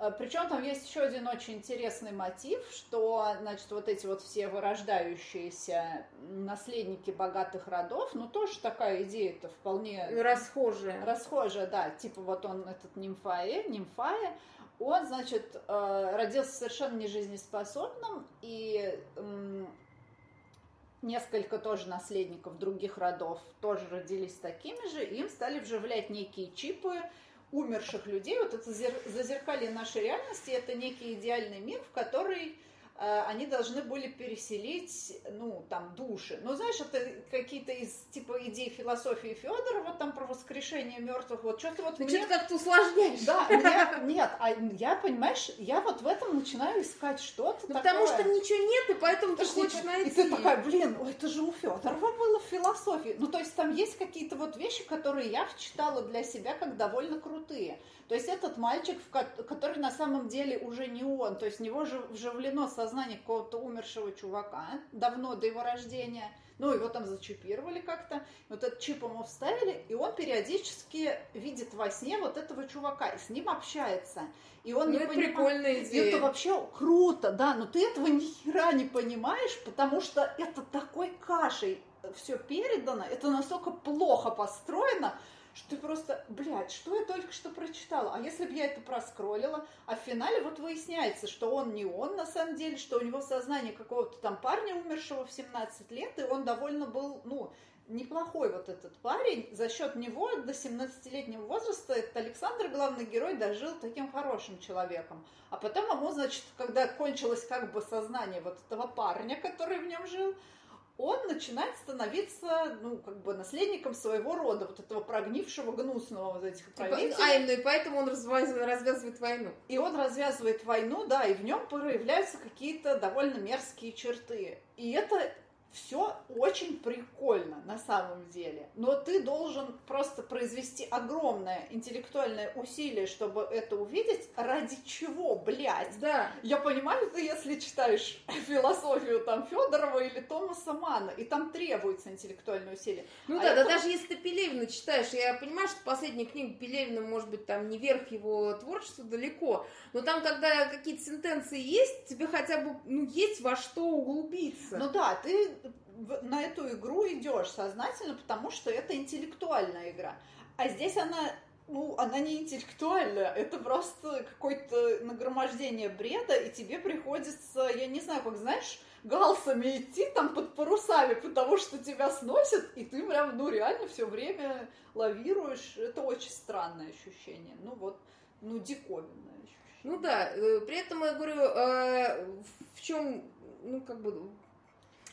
Э, Причем там есть еще один очень интересный мотив, что, значит, вот эти вот все вырождающиеся наследники богатых родов, ну, тоже такая идея-то вполне... Расхожая. Расхожая, да. Типа вот он, этот нимфая, нимфая, он, значит, э, родился совершенно нежизнеспособным, и несколько тоже наследников других родов тоже родились такими же, им стали вживлять некие чипы, умерших людей, вот это зазеркалье нашей реальности, это некий идеальный мир, в который они должны были переселить, ну, там, души. Ну, знаешь, это какие-то из, типа, идей философии Федорова, там, про воскрешение мертвых, вот что-то вот Ты мне... что-то как-то усложняешь. Да, мне... нет, а я, понимаешь, я вот в этом начинаю искать что-то ну, такое. Потому что ничего нет, и поэтому ты хочешь найти. И ты такая, блин, ой, это же у Федорова было в философии. Ну, то есть там есть какие-то вот вещи, которые я вчитала для себя как довольно крутые. То есть этот мальчик, который на самом деле уже не он, то есть в него же вживлено сознание какого-то умершего чувака давно до его рождения, ну, его там зачипировали как-то, вот этот чип ему вставили, и он периодически видит во сне вот этого чувака, и с ним общается. И он ну, не это понимает, прикольная идея. Это вообще круто, да, но ты этого ни хера не понимаешь, потому что это такой кашей все передано, это настолько плохо построено, что ты просто, блядь, что я только что прочитала? А если бы я это проскроллила? А в финале вот выясняется, что он не он на самом деле, что у него сознание какого-то там парня, умершего в 17 лет, и он довольно был, ну, неплохой вот этот парень. За счет него до 17-летнего возраста этот Александр, главный герой, дожил таким хорошим человеком. А потом ему, значит, когда кончилось как бы сознание вот этого парня, который в нем жил, он начинает становиться, ну, как бы наследником своего рода, вот этого прогнившего, гнусного вот этих типа, правителей. А именно, и поэтому он развязывает войну. И он развязывает войну, да, и в нем проявляются какие-то довольно мерзкие черты. И это все очень прикольно на самом деле, но ты должен просто произвести огромное интеллектуальное усилие, чтобы это увидеть. Ради чего, блядь? Да. Я понимаю, ты если читаешь философию там Федорова или Томаса Мана, и там требуется интеллектуальное усилие. Ну а да, да просто... даже если ты Пелевина читаешь, я понимаю, что последняя книга Пелевина, может быть, там не верх его творчества далеко, но там, когда какие-то сентенции есть, тебе хотя бы, ну, есть во что углубиться. Ну да, ты на эту игру идешь сознательно, потому что это интеллектуальная игра. А здесь она, ну, она не интеллектуальная, это просто какое-то нагромождение бреда, и тебе приходится, я не знаю, как знаешь, галсами идти там под парусами, потому что тебя сносят, и ты прям, ну, реально все время лавируешь. Это очень странное ощущение. Ну, вот, ну, диковинное ощущение. Ну да, э, при этом я говорю, э, в чем, ну, как бы,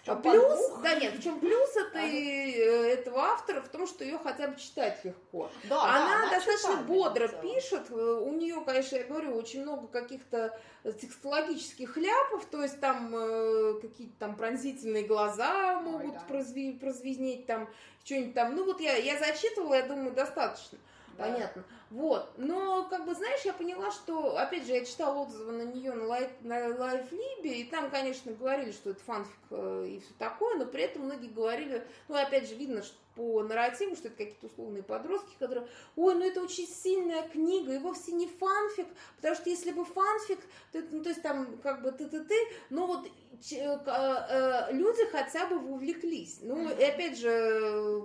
чем плюс, подвох? да нет, в чем плюс это, э, этого автора в том, что ее хотя бы читать легко. Да, она, да, она достаточно бодро пишет, э, у нее, конечно, я говорю, очень много каких-то текстологических ляпов, то есть там э, какие-то там пронзительные глаза могут Ой, да. прозви, прозвенеть, там что-нибудь там. Ну вот я, я зачитывала, я думаю, достаточно. Да. Понятно. Вот. Но, как бы, знаешь, я поняла, что, опять же, я читала отзывы на нее на, LiveLib'е, и там, конечно, говорили, что это фанфик э, и все такое, но при этом многие говорили, ну, опять же, видно, что по нарративу, что это какие-то условные подростки, которые, ой, ну это очень сильная книга, и вовсе не фанфик, потому что если бы фанфик, то, ну, то есть там как бы ты-ты-ты, но вот э, э, люди хотя бы увлеклись. Ну, и опять же,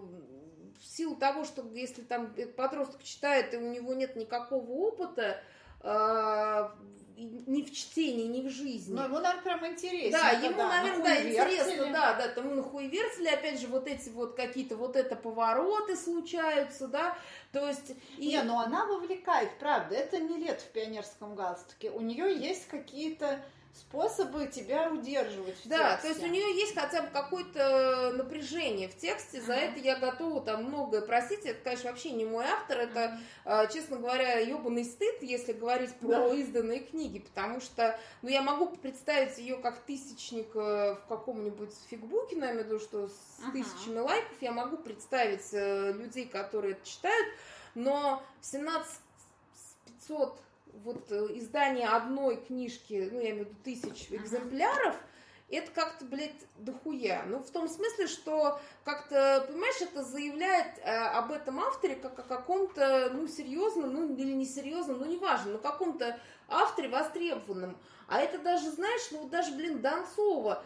в силу того, что если там подросток читает, и у него нет никакого опыта, а, ни в чтении, ни в жизни. Но ему, наверное, прям интересно. Да, ему, да, наверное, да, интересно, да, да, тому на хуй вертели, опять же, вот эти вот какие-то вот это повороты случаются, да, то есть... И... Не, но она вовлекает, правда, это не лет в пионерском галстуке, у нее есть какие-то способы тебя удерживать в Да, тексте. то есть у нее есть хотя бы какое-то напряжение в тексте, за uh-huh. это я готова там многое просить. Это, конечно, вообще не мой автор, это, uh-huh. честно говоря, ебаный стыд, если говорить про да. изданные книги, потому что, ну, я могу представить ее как тысячник э, в каком-нибудь фигбуке, на виду, что с uh-huh. тысячами лайков, я могу представить э, людей, которые это читают, но в 17 500 вот э, издание одной книжки, ну, я имею в виду тысяч экземпляров, это как-то, блядь, дохуя. Ну, в том смысле, что как-то, понимаешь, это заявляет э, об этом авторе как о каком-то, ну, серьезном, ну, или несерьезном, ну, неважно, но каком-то авторе востребованном. А это даже, знаешь, ну, даже, блин, Донцова,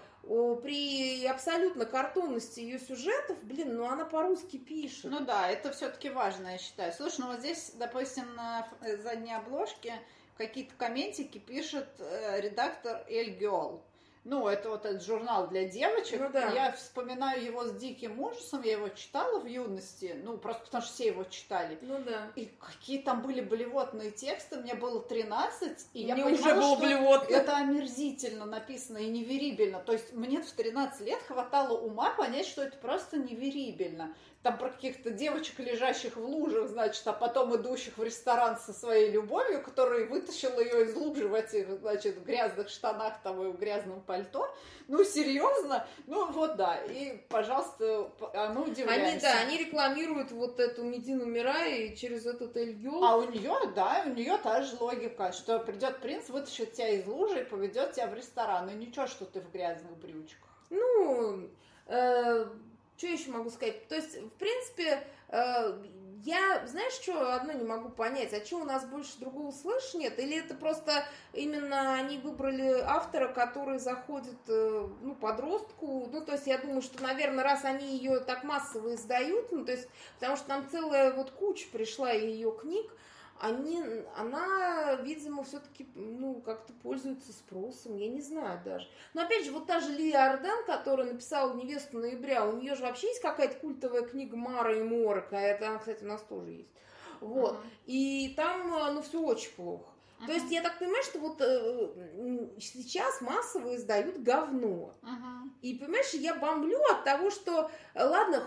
при абсолютно картонности ее сюжетов, блин, ну она по-русски пишет. Ну да, это все-таки важно, я считаю. Слушай, ну вот здесь, допустим, на задней обложке какие-то комментики пишет э, редактор Эль Геол ну, это вот этот журнал для девочек. Ну, да. Я вспоминаю его с диким ужасом, я его читала в юности, ну, просто потому что все его читали. Ну, да. И какие там были блевотные тексты, мне было 13, и мне я уже понимала, было что блевотно. это омерзительно написано и неверибельно. То есть мне в 13 лет хватало ума понять, что это просто неверибельно там про каких-то девочек, лежащих в лужах, значит, а потом идущих в ресторан со своей любовью, который вытащил ее из лужи в этих, значит, грязных штанах там и в грязном пальто. Ну, серьезно? Ну, вот да. И, пожалуйста, а мы удивляемся. Они, да, они рекламируют вот эту Медину Мирай через этот Эльгюл. А у нее, да, у нее та же логика, что придет принц, вытащит тебя из лужи и поведет тебя в ресторан. И ничего, что ты в грязных брючках. Ну, э что еще могу сказать? То есть, в принципе, э, я, знаешь, что одно не могу понять, а что у нас больше другого слэш нет? Или это просто именно они выбрали автора, который заходит, э, ну, подростку? Ну, то есть я думаю, что, наверное, раз они ее так массово издают, ну, то есть, потому что там целая вот куча пришла ее книг, они, она, видимо, все-таки, ну, как-то пользуется спросом, я не знаю даже. Но опять же, вот та же Лия Ардан, которая написала «Невесту ноября», у нее же вообще есть какая-то культовая книга Мара и Морока, это, она, кстати, у нас тоже есть. Вот. Uh-huh. И там, ну, все очень плохо. Uh-huh. То есть я так понимаю, что вот э, сейчас массово издают говно. Uh-huh. И понимаешь, я бомблю от того, что ладно,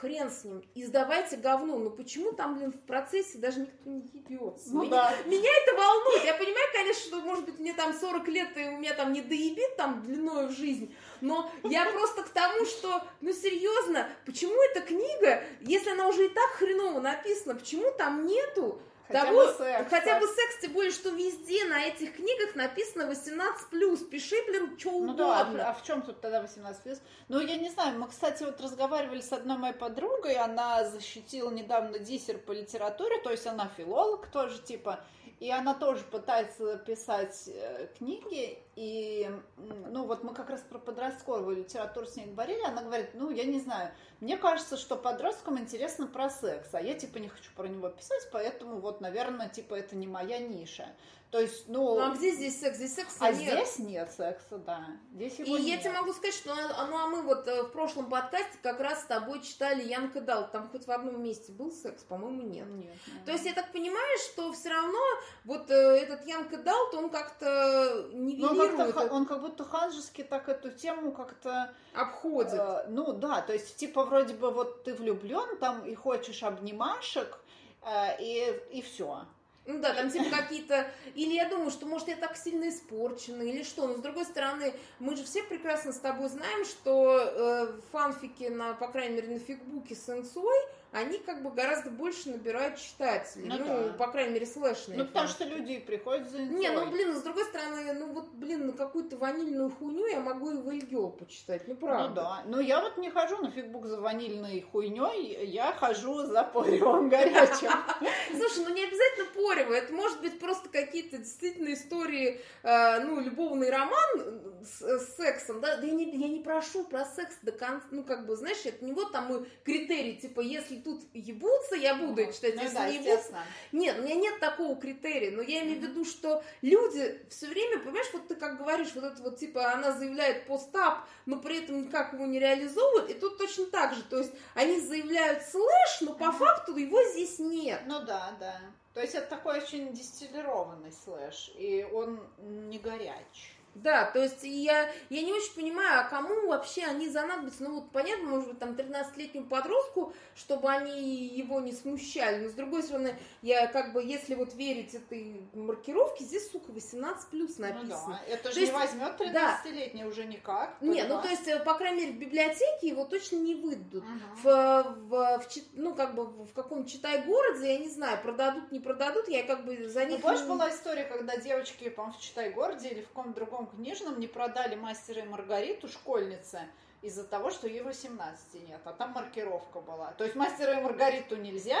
хрен с ним, издавайте говно, но почему там, блин, в процессе даже никто не ебется? Ну, меня, да. меня это волнует. Я понимаю, конечно, что, может быть, мне там 40 лет, и у меня там не доебит там длиною в жизнь, но я просто к тому, что, ну серьезно, почему эта книга, если она уже и так хреново написана, почему там нету Хотя того, бы секс. Хотя бы секс, тем более, что везде на этих книгах написано 18+. Пиши, блин, что угодно. Ну да, а, а в чем тут тогда 18+. Ну, я не знаю, мы, кстати, вот разговаривали с одной моей подругой, она защитила недавно диссер по литературе, то есть она филолог тоже, типа, и она тоже пытается писать э, книги, и, ну, вот мы как раз про подростковую литературу с ней говорили, она говорит, ну, я не знаю, мне кажется, что подросткам интересно про секс, а я, типа, не хочу про него писать, поэтому, вот, наверное, типа, это не моя ниша. То есть, ну... Ну, а где здесь секс? Здесь секса а нет. здесь нет секса, да. Здесь его И нет. я тебе могу сказать, что а, ну, а мы вот э, в прошлом подкасте как раз с тобой читали Янка Дал. Там хоть в одном месте был секс, по-моему, нет. Нет, нет. То есть я так понимаю, что все равно вот э, этот Янка Далт, он как-то Ну, он, нивелирует, как-то ха- это, он как будто ханжески так эту тему как-то... обходит. э, ну да, то есть типа вроде бы вот ты влюблен там и хочешь обнимашек, э, и, и все. Ну да, там типа какие-то... Или я думаю, что, может, я так сильно испорчена, или что. Но, с другой стороны, мы же все прекрасно с тобой знаем, что э, фанфики, на, по крайней мере, на фигбуке с инсой, они как бы гораздо больше набирают читателей. Ну Ну, да. по крайней мере, слэшные. Ну, потому что люди приходят за Не, ну блин, с другой стороны, ну вот, блин, на какую-то ванильную хуйню я могу и в Эльгел почитать, ну правда. Ну да. Но я вот не хожу на фигбук за ванильной хуйней, я хожу за поревом горячим. [laughs] Слушай, ну не обязательно порево, это может быть просто какие-то действительно истории, э, ну, любовный роман с, с сексом, да, да я не, прошу про секс до конца, ну, как бы, знаешь, это не вот там мы критерий, типа, если тут ебутся, я буду это читать, Ну если да, не ебутся, нет, у меня нет такого критерия, но я имею в виду, что люди все время, понимаешь, вот ты как говоришь, вот это вот, типа, она заявляет постап, но при этом никак его не реализовывает, и тут точно так же, то есть они заявляют слэш, но по факту его здесь нет. Ну да, да. То есть это такой очень дистиллированный слэш, и он не горяч. Да, то есть я, я не очень понимаю, а кому вообще они занадобятся. Ну вот понятно, может быть, там 13-летнему подростку, чтобы они его не смущали. Но с другой стороны, я как бы, если вот верить этой маркировке, здесь, сука, 18 плюс Ну написано. да. Это То же есть- не возьмет да. 13-летний уже никак. Не, ну то есть, э, по крайней мере, в библиотеке его точно не выдадут. Мгм. В, в, в ну, как бы в каком-то читай городе, я не знаю, продадут, не продадут, я как бы за Ну, них... помнишь, не- была история, когда девочки, по-моему, в Читай-городе или в каком-то другом книжном не продали мастера и Маргариту школьнице из-за того, что ей 18 нет, а там маркировка была. То есть мастера и Маргариту нельзя,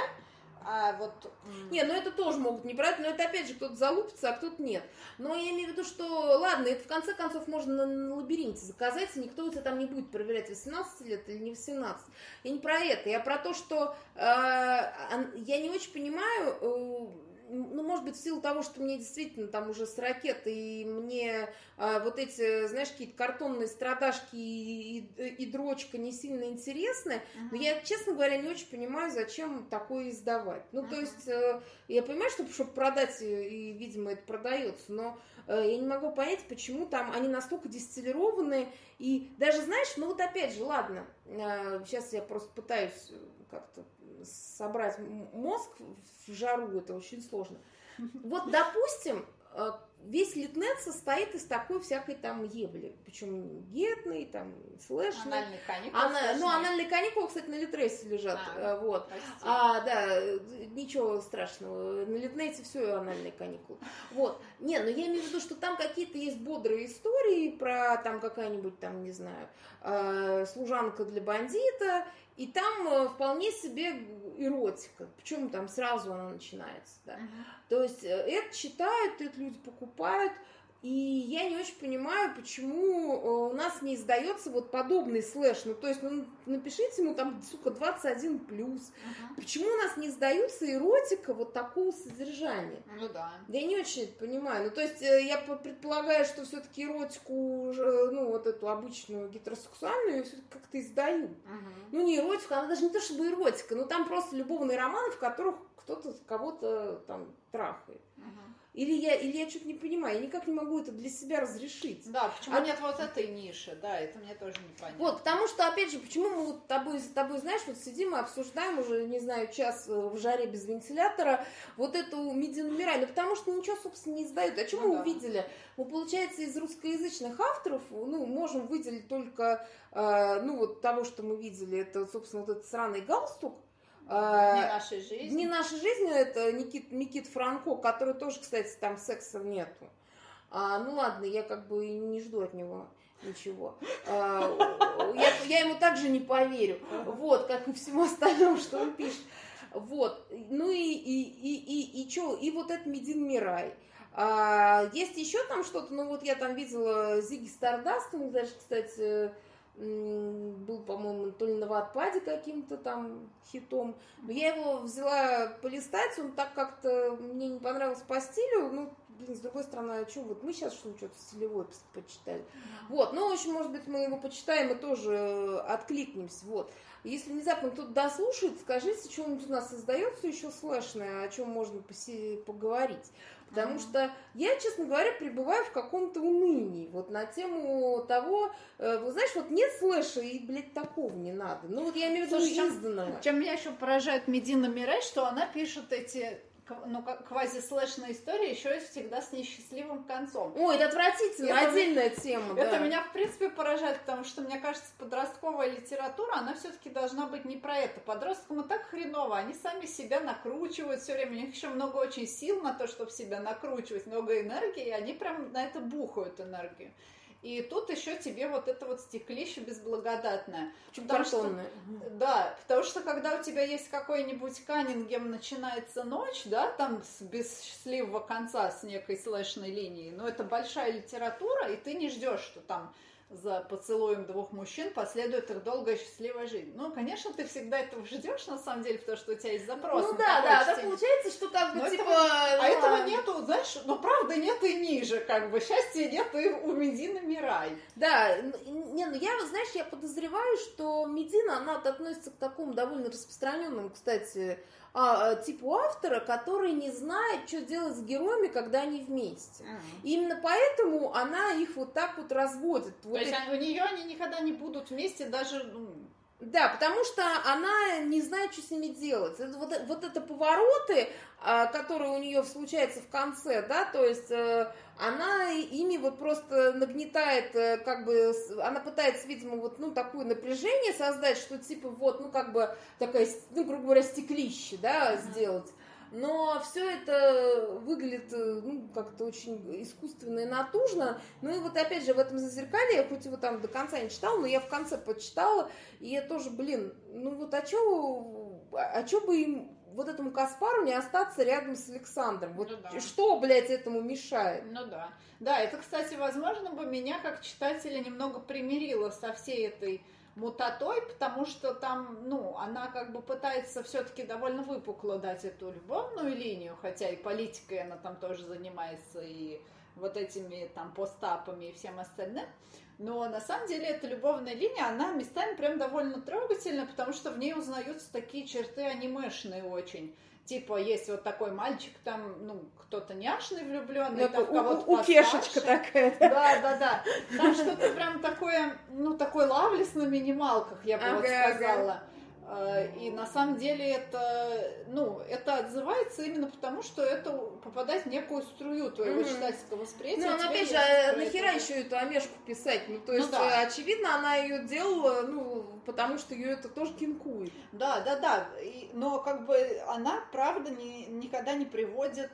а вот... Не, ну это тоже могут не брать, но это опять же кто-то залупится, а кто-то нет. Но я имею в виду, что, ладно, это в конце концов можно на, лабиринте заказать, и никто тебя там не будет проверять, 18 лет или не 18. Я не про это, я про то, что э, я не очень понимаю, э, ну, может быть, в силу того, что мне действительно там уже с ракеты, и мне э, вот эти, знаешь, какие-то картонные страдашки и, и, и дрочка не сильно интересны, мгм. но я, честно говоря, не очень понимаю, зачем такое издавать. Ну, то Мгм. есть, э, я понимаю, что чтобы продать, и, и, видимо, это продается, но э, я не могу понять, почему там они настолько дистиллированные. И даже, знаешь, ну вот опять же, ладно, э, сейчас я просто пытаюсь э, как-то собрать мозг в жару, это очень сложно. [laughs] Вот, допустим, э, весь литнет состоит из такой всякой там ебли, причем гетной, там, слэшной. Анальный каникул. Ана- ну, анальные каникулы, кстати, на Литресе лежат. А, э, вот. А, да, ничего страшного. На Литнете все анальные каникулы. Вот. Не, но я имею в виду, что там какие-то есть бодрые истории про там какая-нибудь там, не знаю, э, служанка для бандита, и там э, вполне себе эротика. Причем там сразу она начинается, да. То есть э, это читают, это люди покупают. И я не очень понимаю, почему э, у нас не издается вот подобный слэш. Ну, то есть, ну, напишите ему там, сука, 21 плюс. Мгм. Почему у нас не издается эротика вот такого содержания? Ну да. Я не очень это понимаю. Ну, то есть, э, я по- предполагаю, что все-таки эротику, э, ну, вот эту обычную гетеросексуальную, все-таки как-то издают. Мгм. Ну, не эротика, она даже не то чтобы эротика, но там просто любовные романы, в которых кто-то кого-то там трахает. Или я, или я что-то не понимаю, я никак не могу это для себя разрешить. Да, почему А- нет вот этой ниши? Да, это мне тоже непонятно. Вот, потому что, опять же, почему мы вот тобой, с тобой, знаешь, вот сидим и обсуждаем уже, не знаю, час э, в жаре без вентилятора вот эту медийную мирай. Ну, потому что ничего, собственно, не издают. А что Ну мы да. увидели? Мы, получается, из русскоязычных авторов, ну, можем выделить только, э, ну, вот того, что мы видели, это, собственно, вот этот сраный галстук, Дни э, нашей жизни. Дни нашей жизни это Никит, Никит Франко, который тоже, кстати, там секса нету. А, ну ладно, я как бы не жду от него ничего. А, я, я ему также не поверю. Вот, как и всему остальному, что он пишет. Вот. Ну и, и, и, и, и что? И вот это Медин Мирай. А, есть еще там что-то, ну вот я там видела Зиги Стардаст, он даже, кстати, был, по-моему, то ли на Ватпаде каким-то там хитом. Но я его взяла полистать, он так как-то мне не понравился по стилю, ну, блин, с другой стороны, а что, вот мы сейчас что что-то стилевое почитали. Вот, ну, в общем, может быть, мы его почитаем и тоже откликнемся, вот. Если внезапно кто-то дослушает, скажите, что-нибудь у нас создается еще слэшное, о чем можно поговорить. Потому mm-hmm. что я, честно говоря, пребываю в каком-то унынии. Вот на тему того, э, знаешь, вот нет слэша, и, блядь, такого не надо. Ну, вот я имею в виду изданного. Чем, чем меня еще поражает Медина Мирай, что она пишет эти ну, квази-слэшная история еще и всегда с несчастливым концом. Ой, это отвратительно, это, отдельная тема, Это да. меня, в принципе, поражает, потому что, мне кажется, подростковая литература, она все-таки должна быть не про это. Подросткам и так хреново, они сами себя накручивают все время, у них еще много очень сил на то, чтобы себя накручивать, много энергии, и они прям на это бухают энергию. И тут еще тебе вот это вот стеклище безблагодатное. Потому что, да, потому что когда у тебя есть какой-нибудь Каннингем, начинается ночь, да, там с, без счастливого конца, с некой слэшной линией, но это большая литература, и ты не ждешь, что там за поцелуем двух мужчин последует их долгая счастливая жизнь. Ну, конечно, ты всегда этого ждешь, на самом деле, потому что у тебя есть запрос. Ну да, да, так получается, что как бы, но типа... Этого, а ну, этого нету, знаешь, ну, правда, нет и ниже, как бы, счастья нет и у Медины Мирай. Да, не, ну, я, знаешь, я подозреваю, что Медина, она относится к такому довольно распространенному, кстати, а, э, типу автора, который не знает, что делать с героями, когда они вместе. Uh-huh. именно поэтому она их вот так вот разводит. То есть у нее они никогда не будут вместе даже ну, да, потому что она не знает, что с ними делать. Это, вот, вот это повороты, а, которые у нее случаются в конце, да, то есть э, она ими вот просто нагнетает, э, как бы, она пытается, видимо, вот, ну, такое напряжение создать, что типа вот, ну, как бы, такая, ну, грубо говоря, стеклище, да, сделать но все это выглядит э, ну, как-то очень искусственно и натужно. Ну и вот опять же в этом зазеркалье, я хоть его там до конца не читала, но я в конце почитала, и я тоже, блин, ну вот а чё, а чё бы им вот этому Каспару не остаться рядом с Александром? Вот ну, да. что, блядь, этому мешает? Ну да. Да, это, кстати, возможно бы меня как читателя немного примирило со всей этой мутатой, потому что там, ну, она как бы пытается все-таки довольно выпукло дать эту любовную линию, хотя и политикой она там тоже занимается, и вот этими там постапами и всем остальным. Но на самом деле эта любовная линия, она местами прям довольно трогательна, потому что в ней узнаются такие черты анимешные очень. Типа, есть вот такой мальчик, там, ну, кто-то няшный влюбленный, ну, там у, кого-то у, пешечка такая. Да, да, да. Там что-то прям такое, ну, такой лавлес на минималках, я бы ага, вот сказала. Ага. Э, и на самом деле это, ну, это отзывается именно потому, что это попадает в некую струю твоего mm-hmm. читательского восприятия. Ну, но опять же, а нахера еще эту Амешку писать? Ну, то ну есть, ну, да. очевидно, она ее делала, ну, потому что ее это тоже кинкует. Да, да, да. И, но как бы она, правда, ни, никогда не приводит,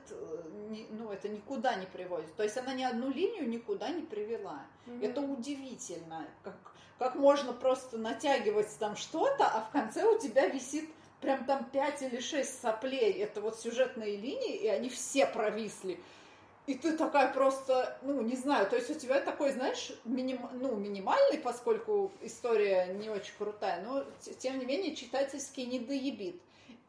ни, ну, это никуда не приводит. То есть она ни одну линию никуда не привела. Mm-hmm. Это удивительно, как как можно просто натягивать там что-то, а в конце у тебя висит прям там 5 или 6 соплей. Это вот сюжетные линии, и они все провисли. И ты такая просто, ну, не знаю, то есть у тебя такой, знаешь, миним, ну, минимальный, поскольку история не очень крутая, но тем не менее читательский не доебит.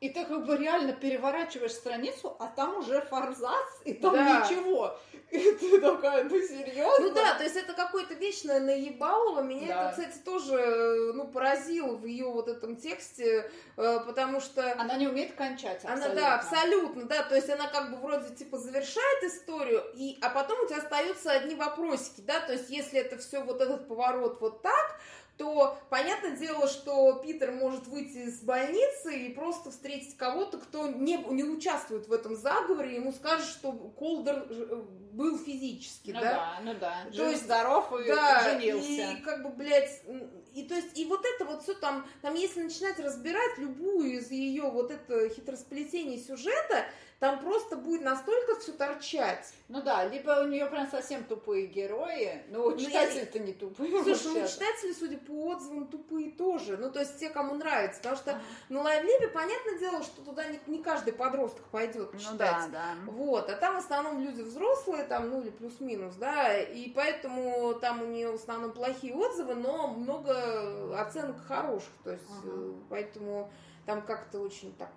И ты как бы реально переворачиваешь страницу, а там уже форзац, и там да. ничего. И ты такая, ну серьезно? Ну да, то есть это какое-то вечное наебалово. Меня да. это, кстати, тоже ну, поразило в ее вот этом тексте, э, потому что... Она не умеет кончать абсолютно. Она, да, абсолютно, да. То есть она как бы вроде типа завершает историю, и, а потом у тебя остаются одни вопросики, да. То есть если это все вот этот поворот вот так, то понятное дело, что Питер может выйти из больницы и просто встретить кого-то, кто не, не участвует в этом заговоре, ему скажет, что Колдер э, был физически, ну да? да? Ну да, Жив, то есть здоров и да, женился. и как бы, блядь, и то есть, и вот это вот все там, там если начинать разбирать любую из ее вот это хитросплетений сюжета, там просто будет настолько все торчать. Ну да, либо у нее прям совсем тупые герои, но ну, читатели-то не тупые. Слушай, ну читатели, судя по отзывам, тупые тоже. Ну, то есть те, кому нравится. Потому что на лайвлибе, понятное дело, что туда не, не каждый подросток пойдет читать. Ну, да, да. Вот. А там в основном люди взрослые, там, ну или плюс-минус, да. И поэтому там у нее в основном плохие отзывы, но много оценок хороших. То есть, uh-huh. поэтому там как-то очень так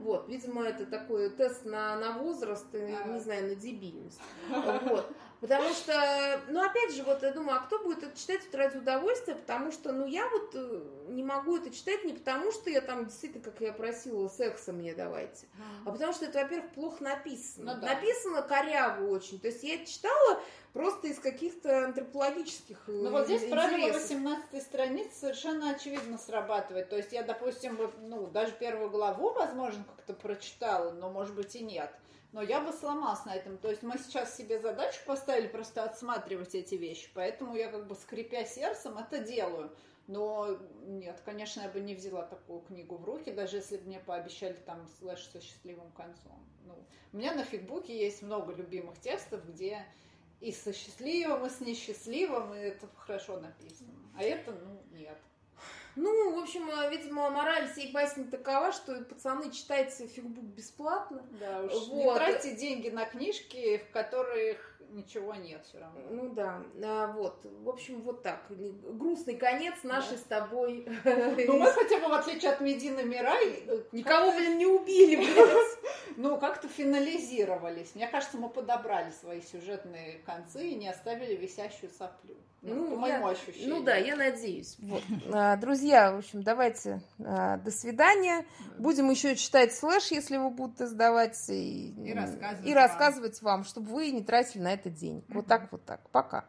Вот, видимо, это такой тест на, на возраст, и, не знаю, на дебильность. Вот. Потому что, ну, опять же, вот я думаю, а кто будет это читать вот ради удовольствия? Потому что, ну, я вот э, не могу это читать не потому, что я там действительно, как я просила, секса мне давайте, а потому что это, во-первых, плохо написано. Ну, да. Написано коряво очень. То есть я читала просто из каких-то антропологических э, Ну, вот здесь интересов. правило 18 страниц совершенно очевидно срабатывает. То есть я, допустим, ну, даже первую главу, возможно, как-то прочитала, но, может быть, и нет. Но я бы сломалась на этом. То есть мы сейчас себе задачу поставили просто отсматривать эти вещи. Поэтому я как бы скрипя сердцем это делаю. Но нет, конечно, я бы не взяла такую книгу в руки, даже если бы мне пообещали там слэш со счастливым концом. Ну, у меня на фигбуке есть много любимых текстов, где и со счастливым, и с несчастливым, и это хорошо написано. А это, ну, нет. Ну, в общем, э, видимо, мораль всей басни такова, что пацаны читайте фигбук бесплатно. Да уж, вот. не тратьте деньги на книжки, в которых ничего нет все равно. Ну да, а, вот. В общем, вот так. Грустный конец нашей да. с тобой. Ну мы хотя бы, в отличие от Медины Мирай... Э, Никого, блин, не убили, блядь. [laughs] Ну, как-то финализировались. Мне кажется, мы подобрали свои сюжетные концы и не оставили висящую соплю. Ну, ну по моему ощущению. Ну да, я надеюсь. Вот. А, друзья, в общем, давайте а, до свидания. Будем еще читать слэш, если его будут издавать. И, и рассказывать, и рассказывать вам. вам, чтобы вы не тратили на это денег. Вот так, вот так. Пока.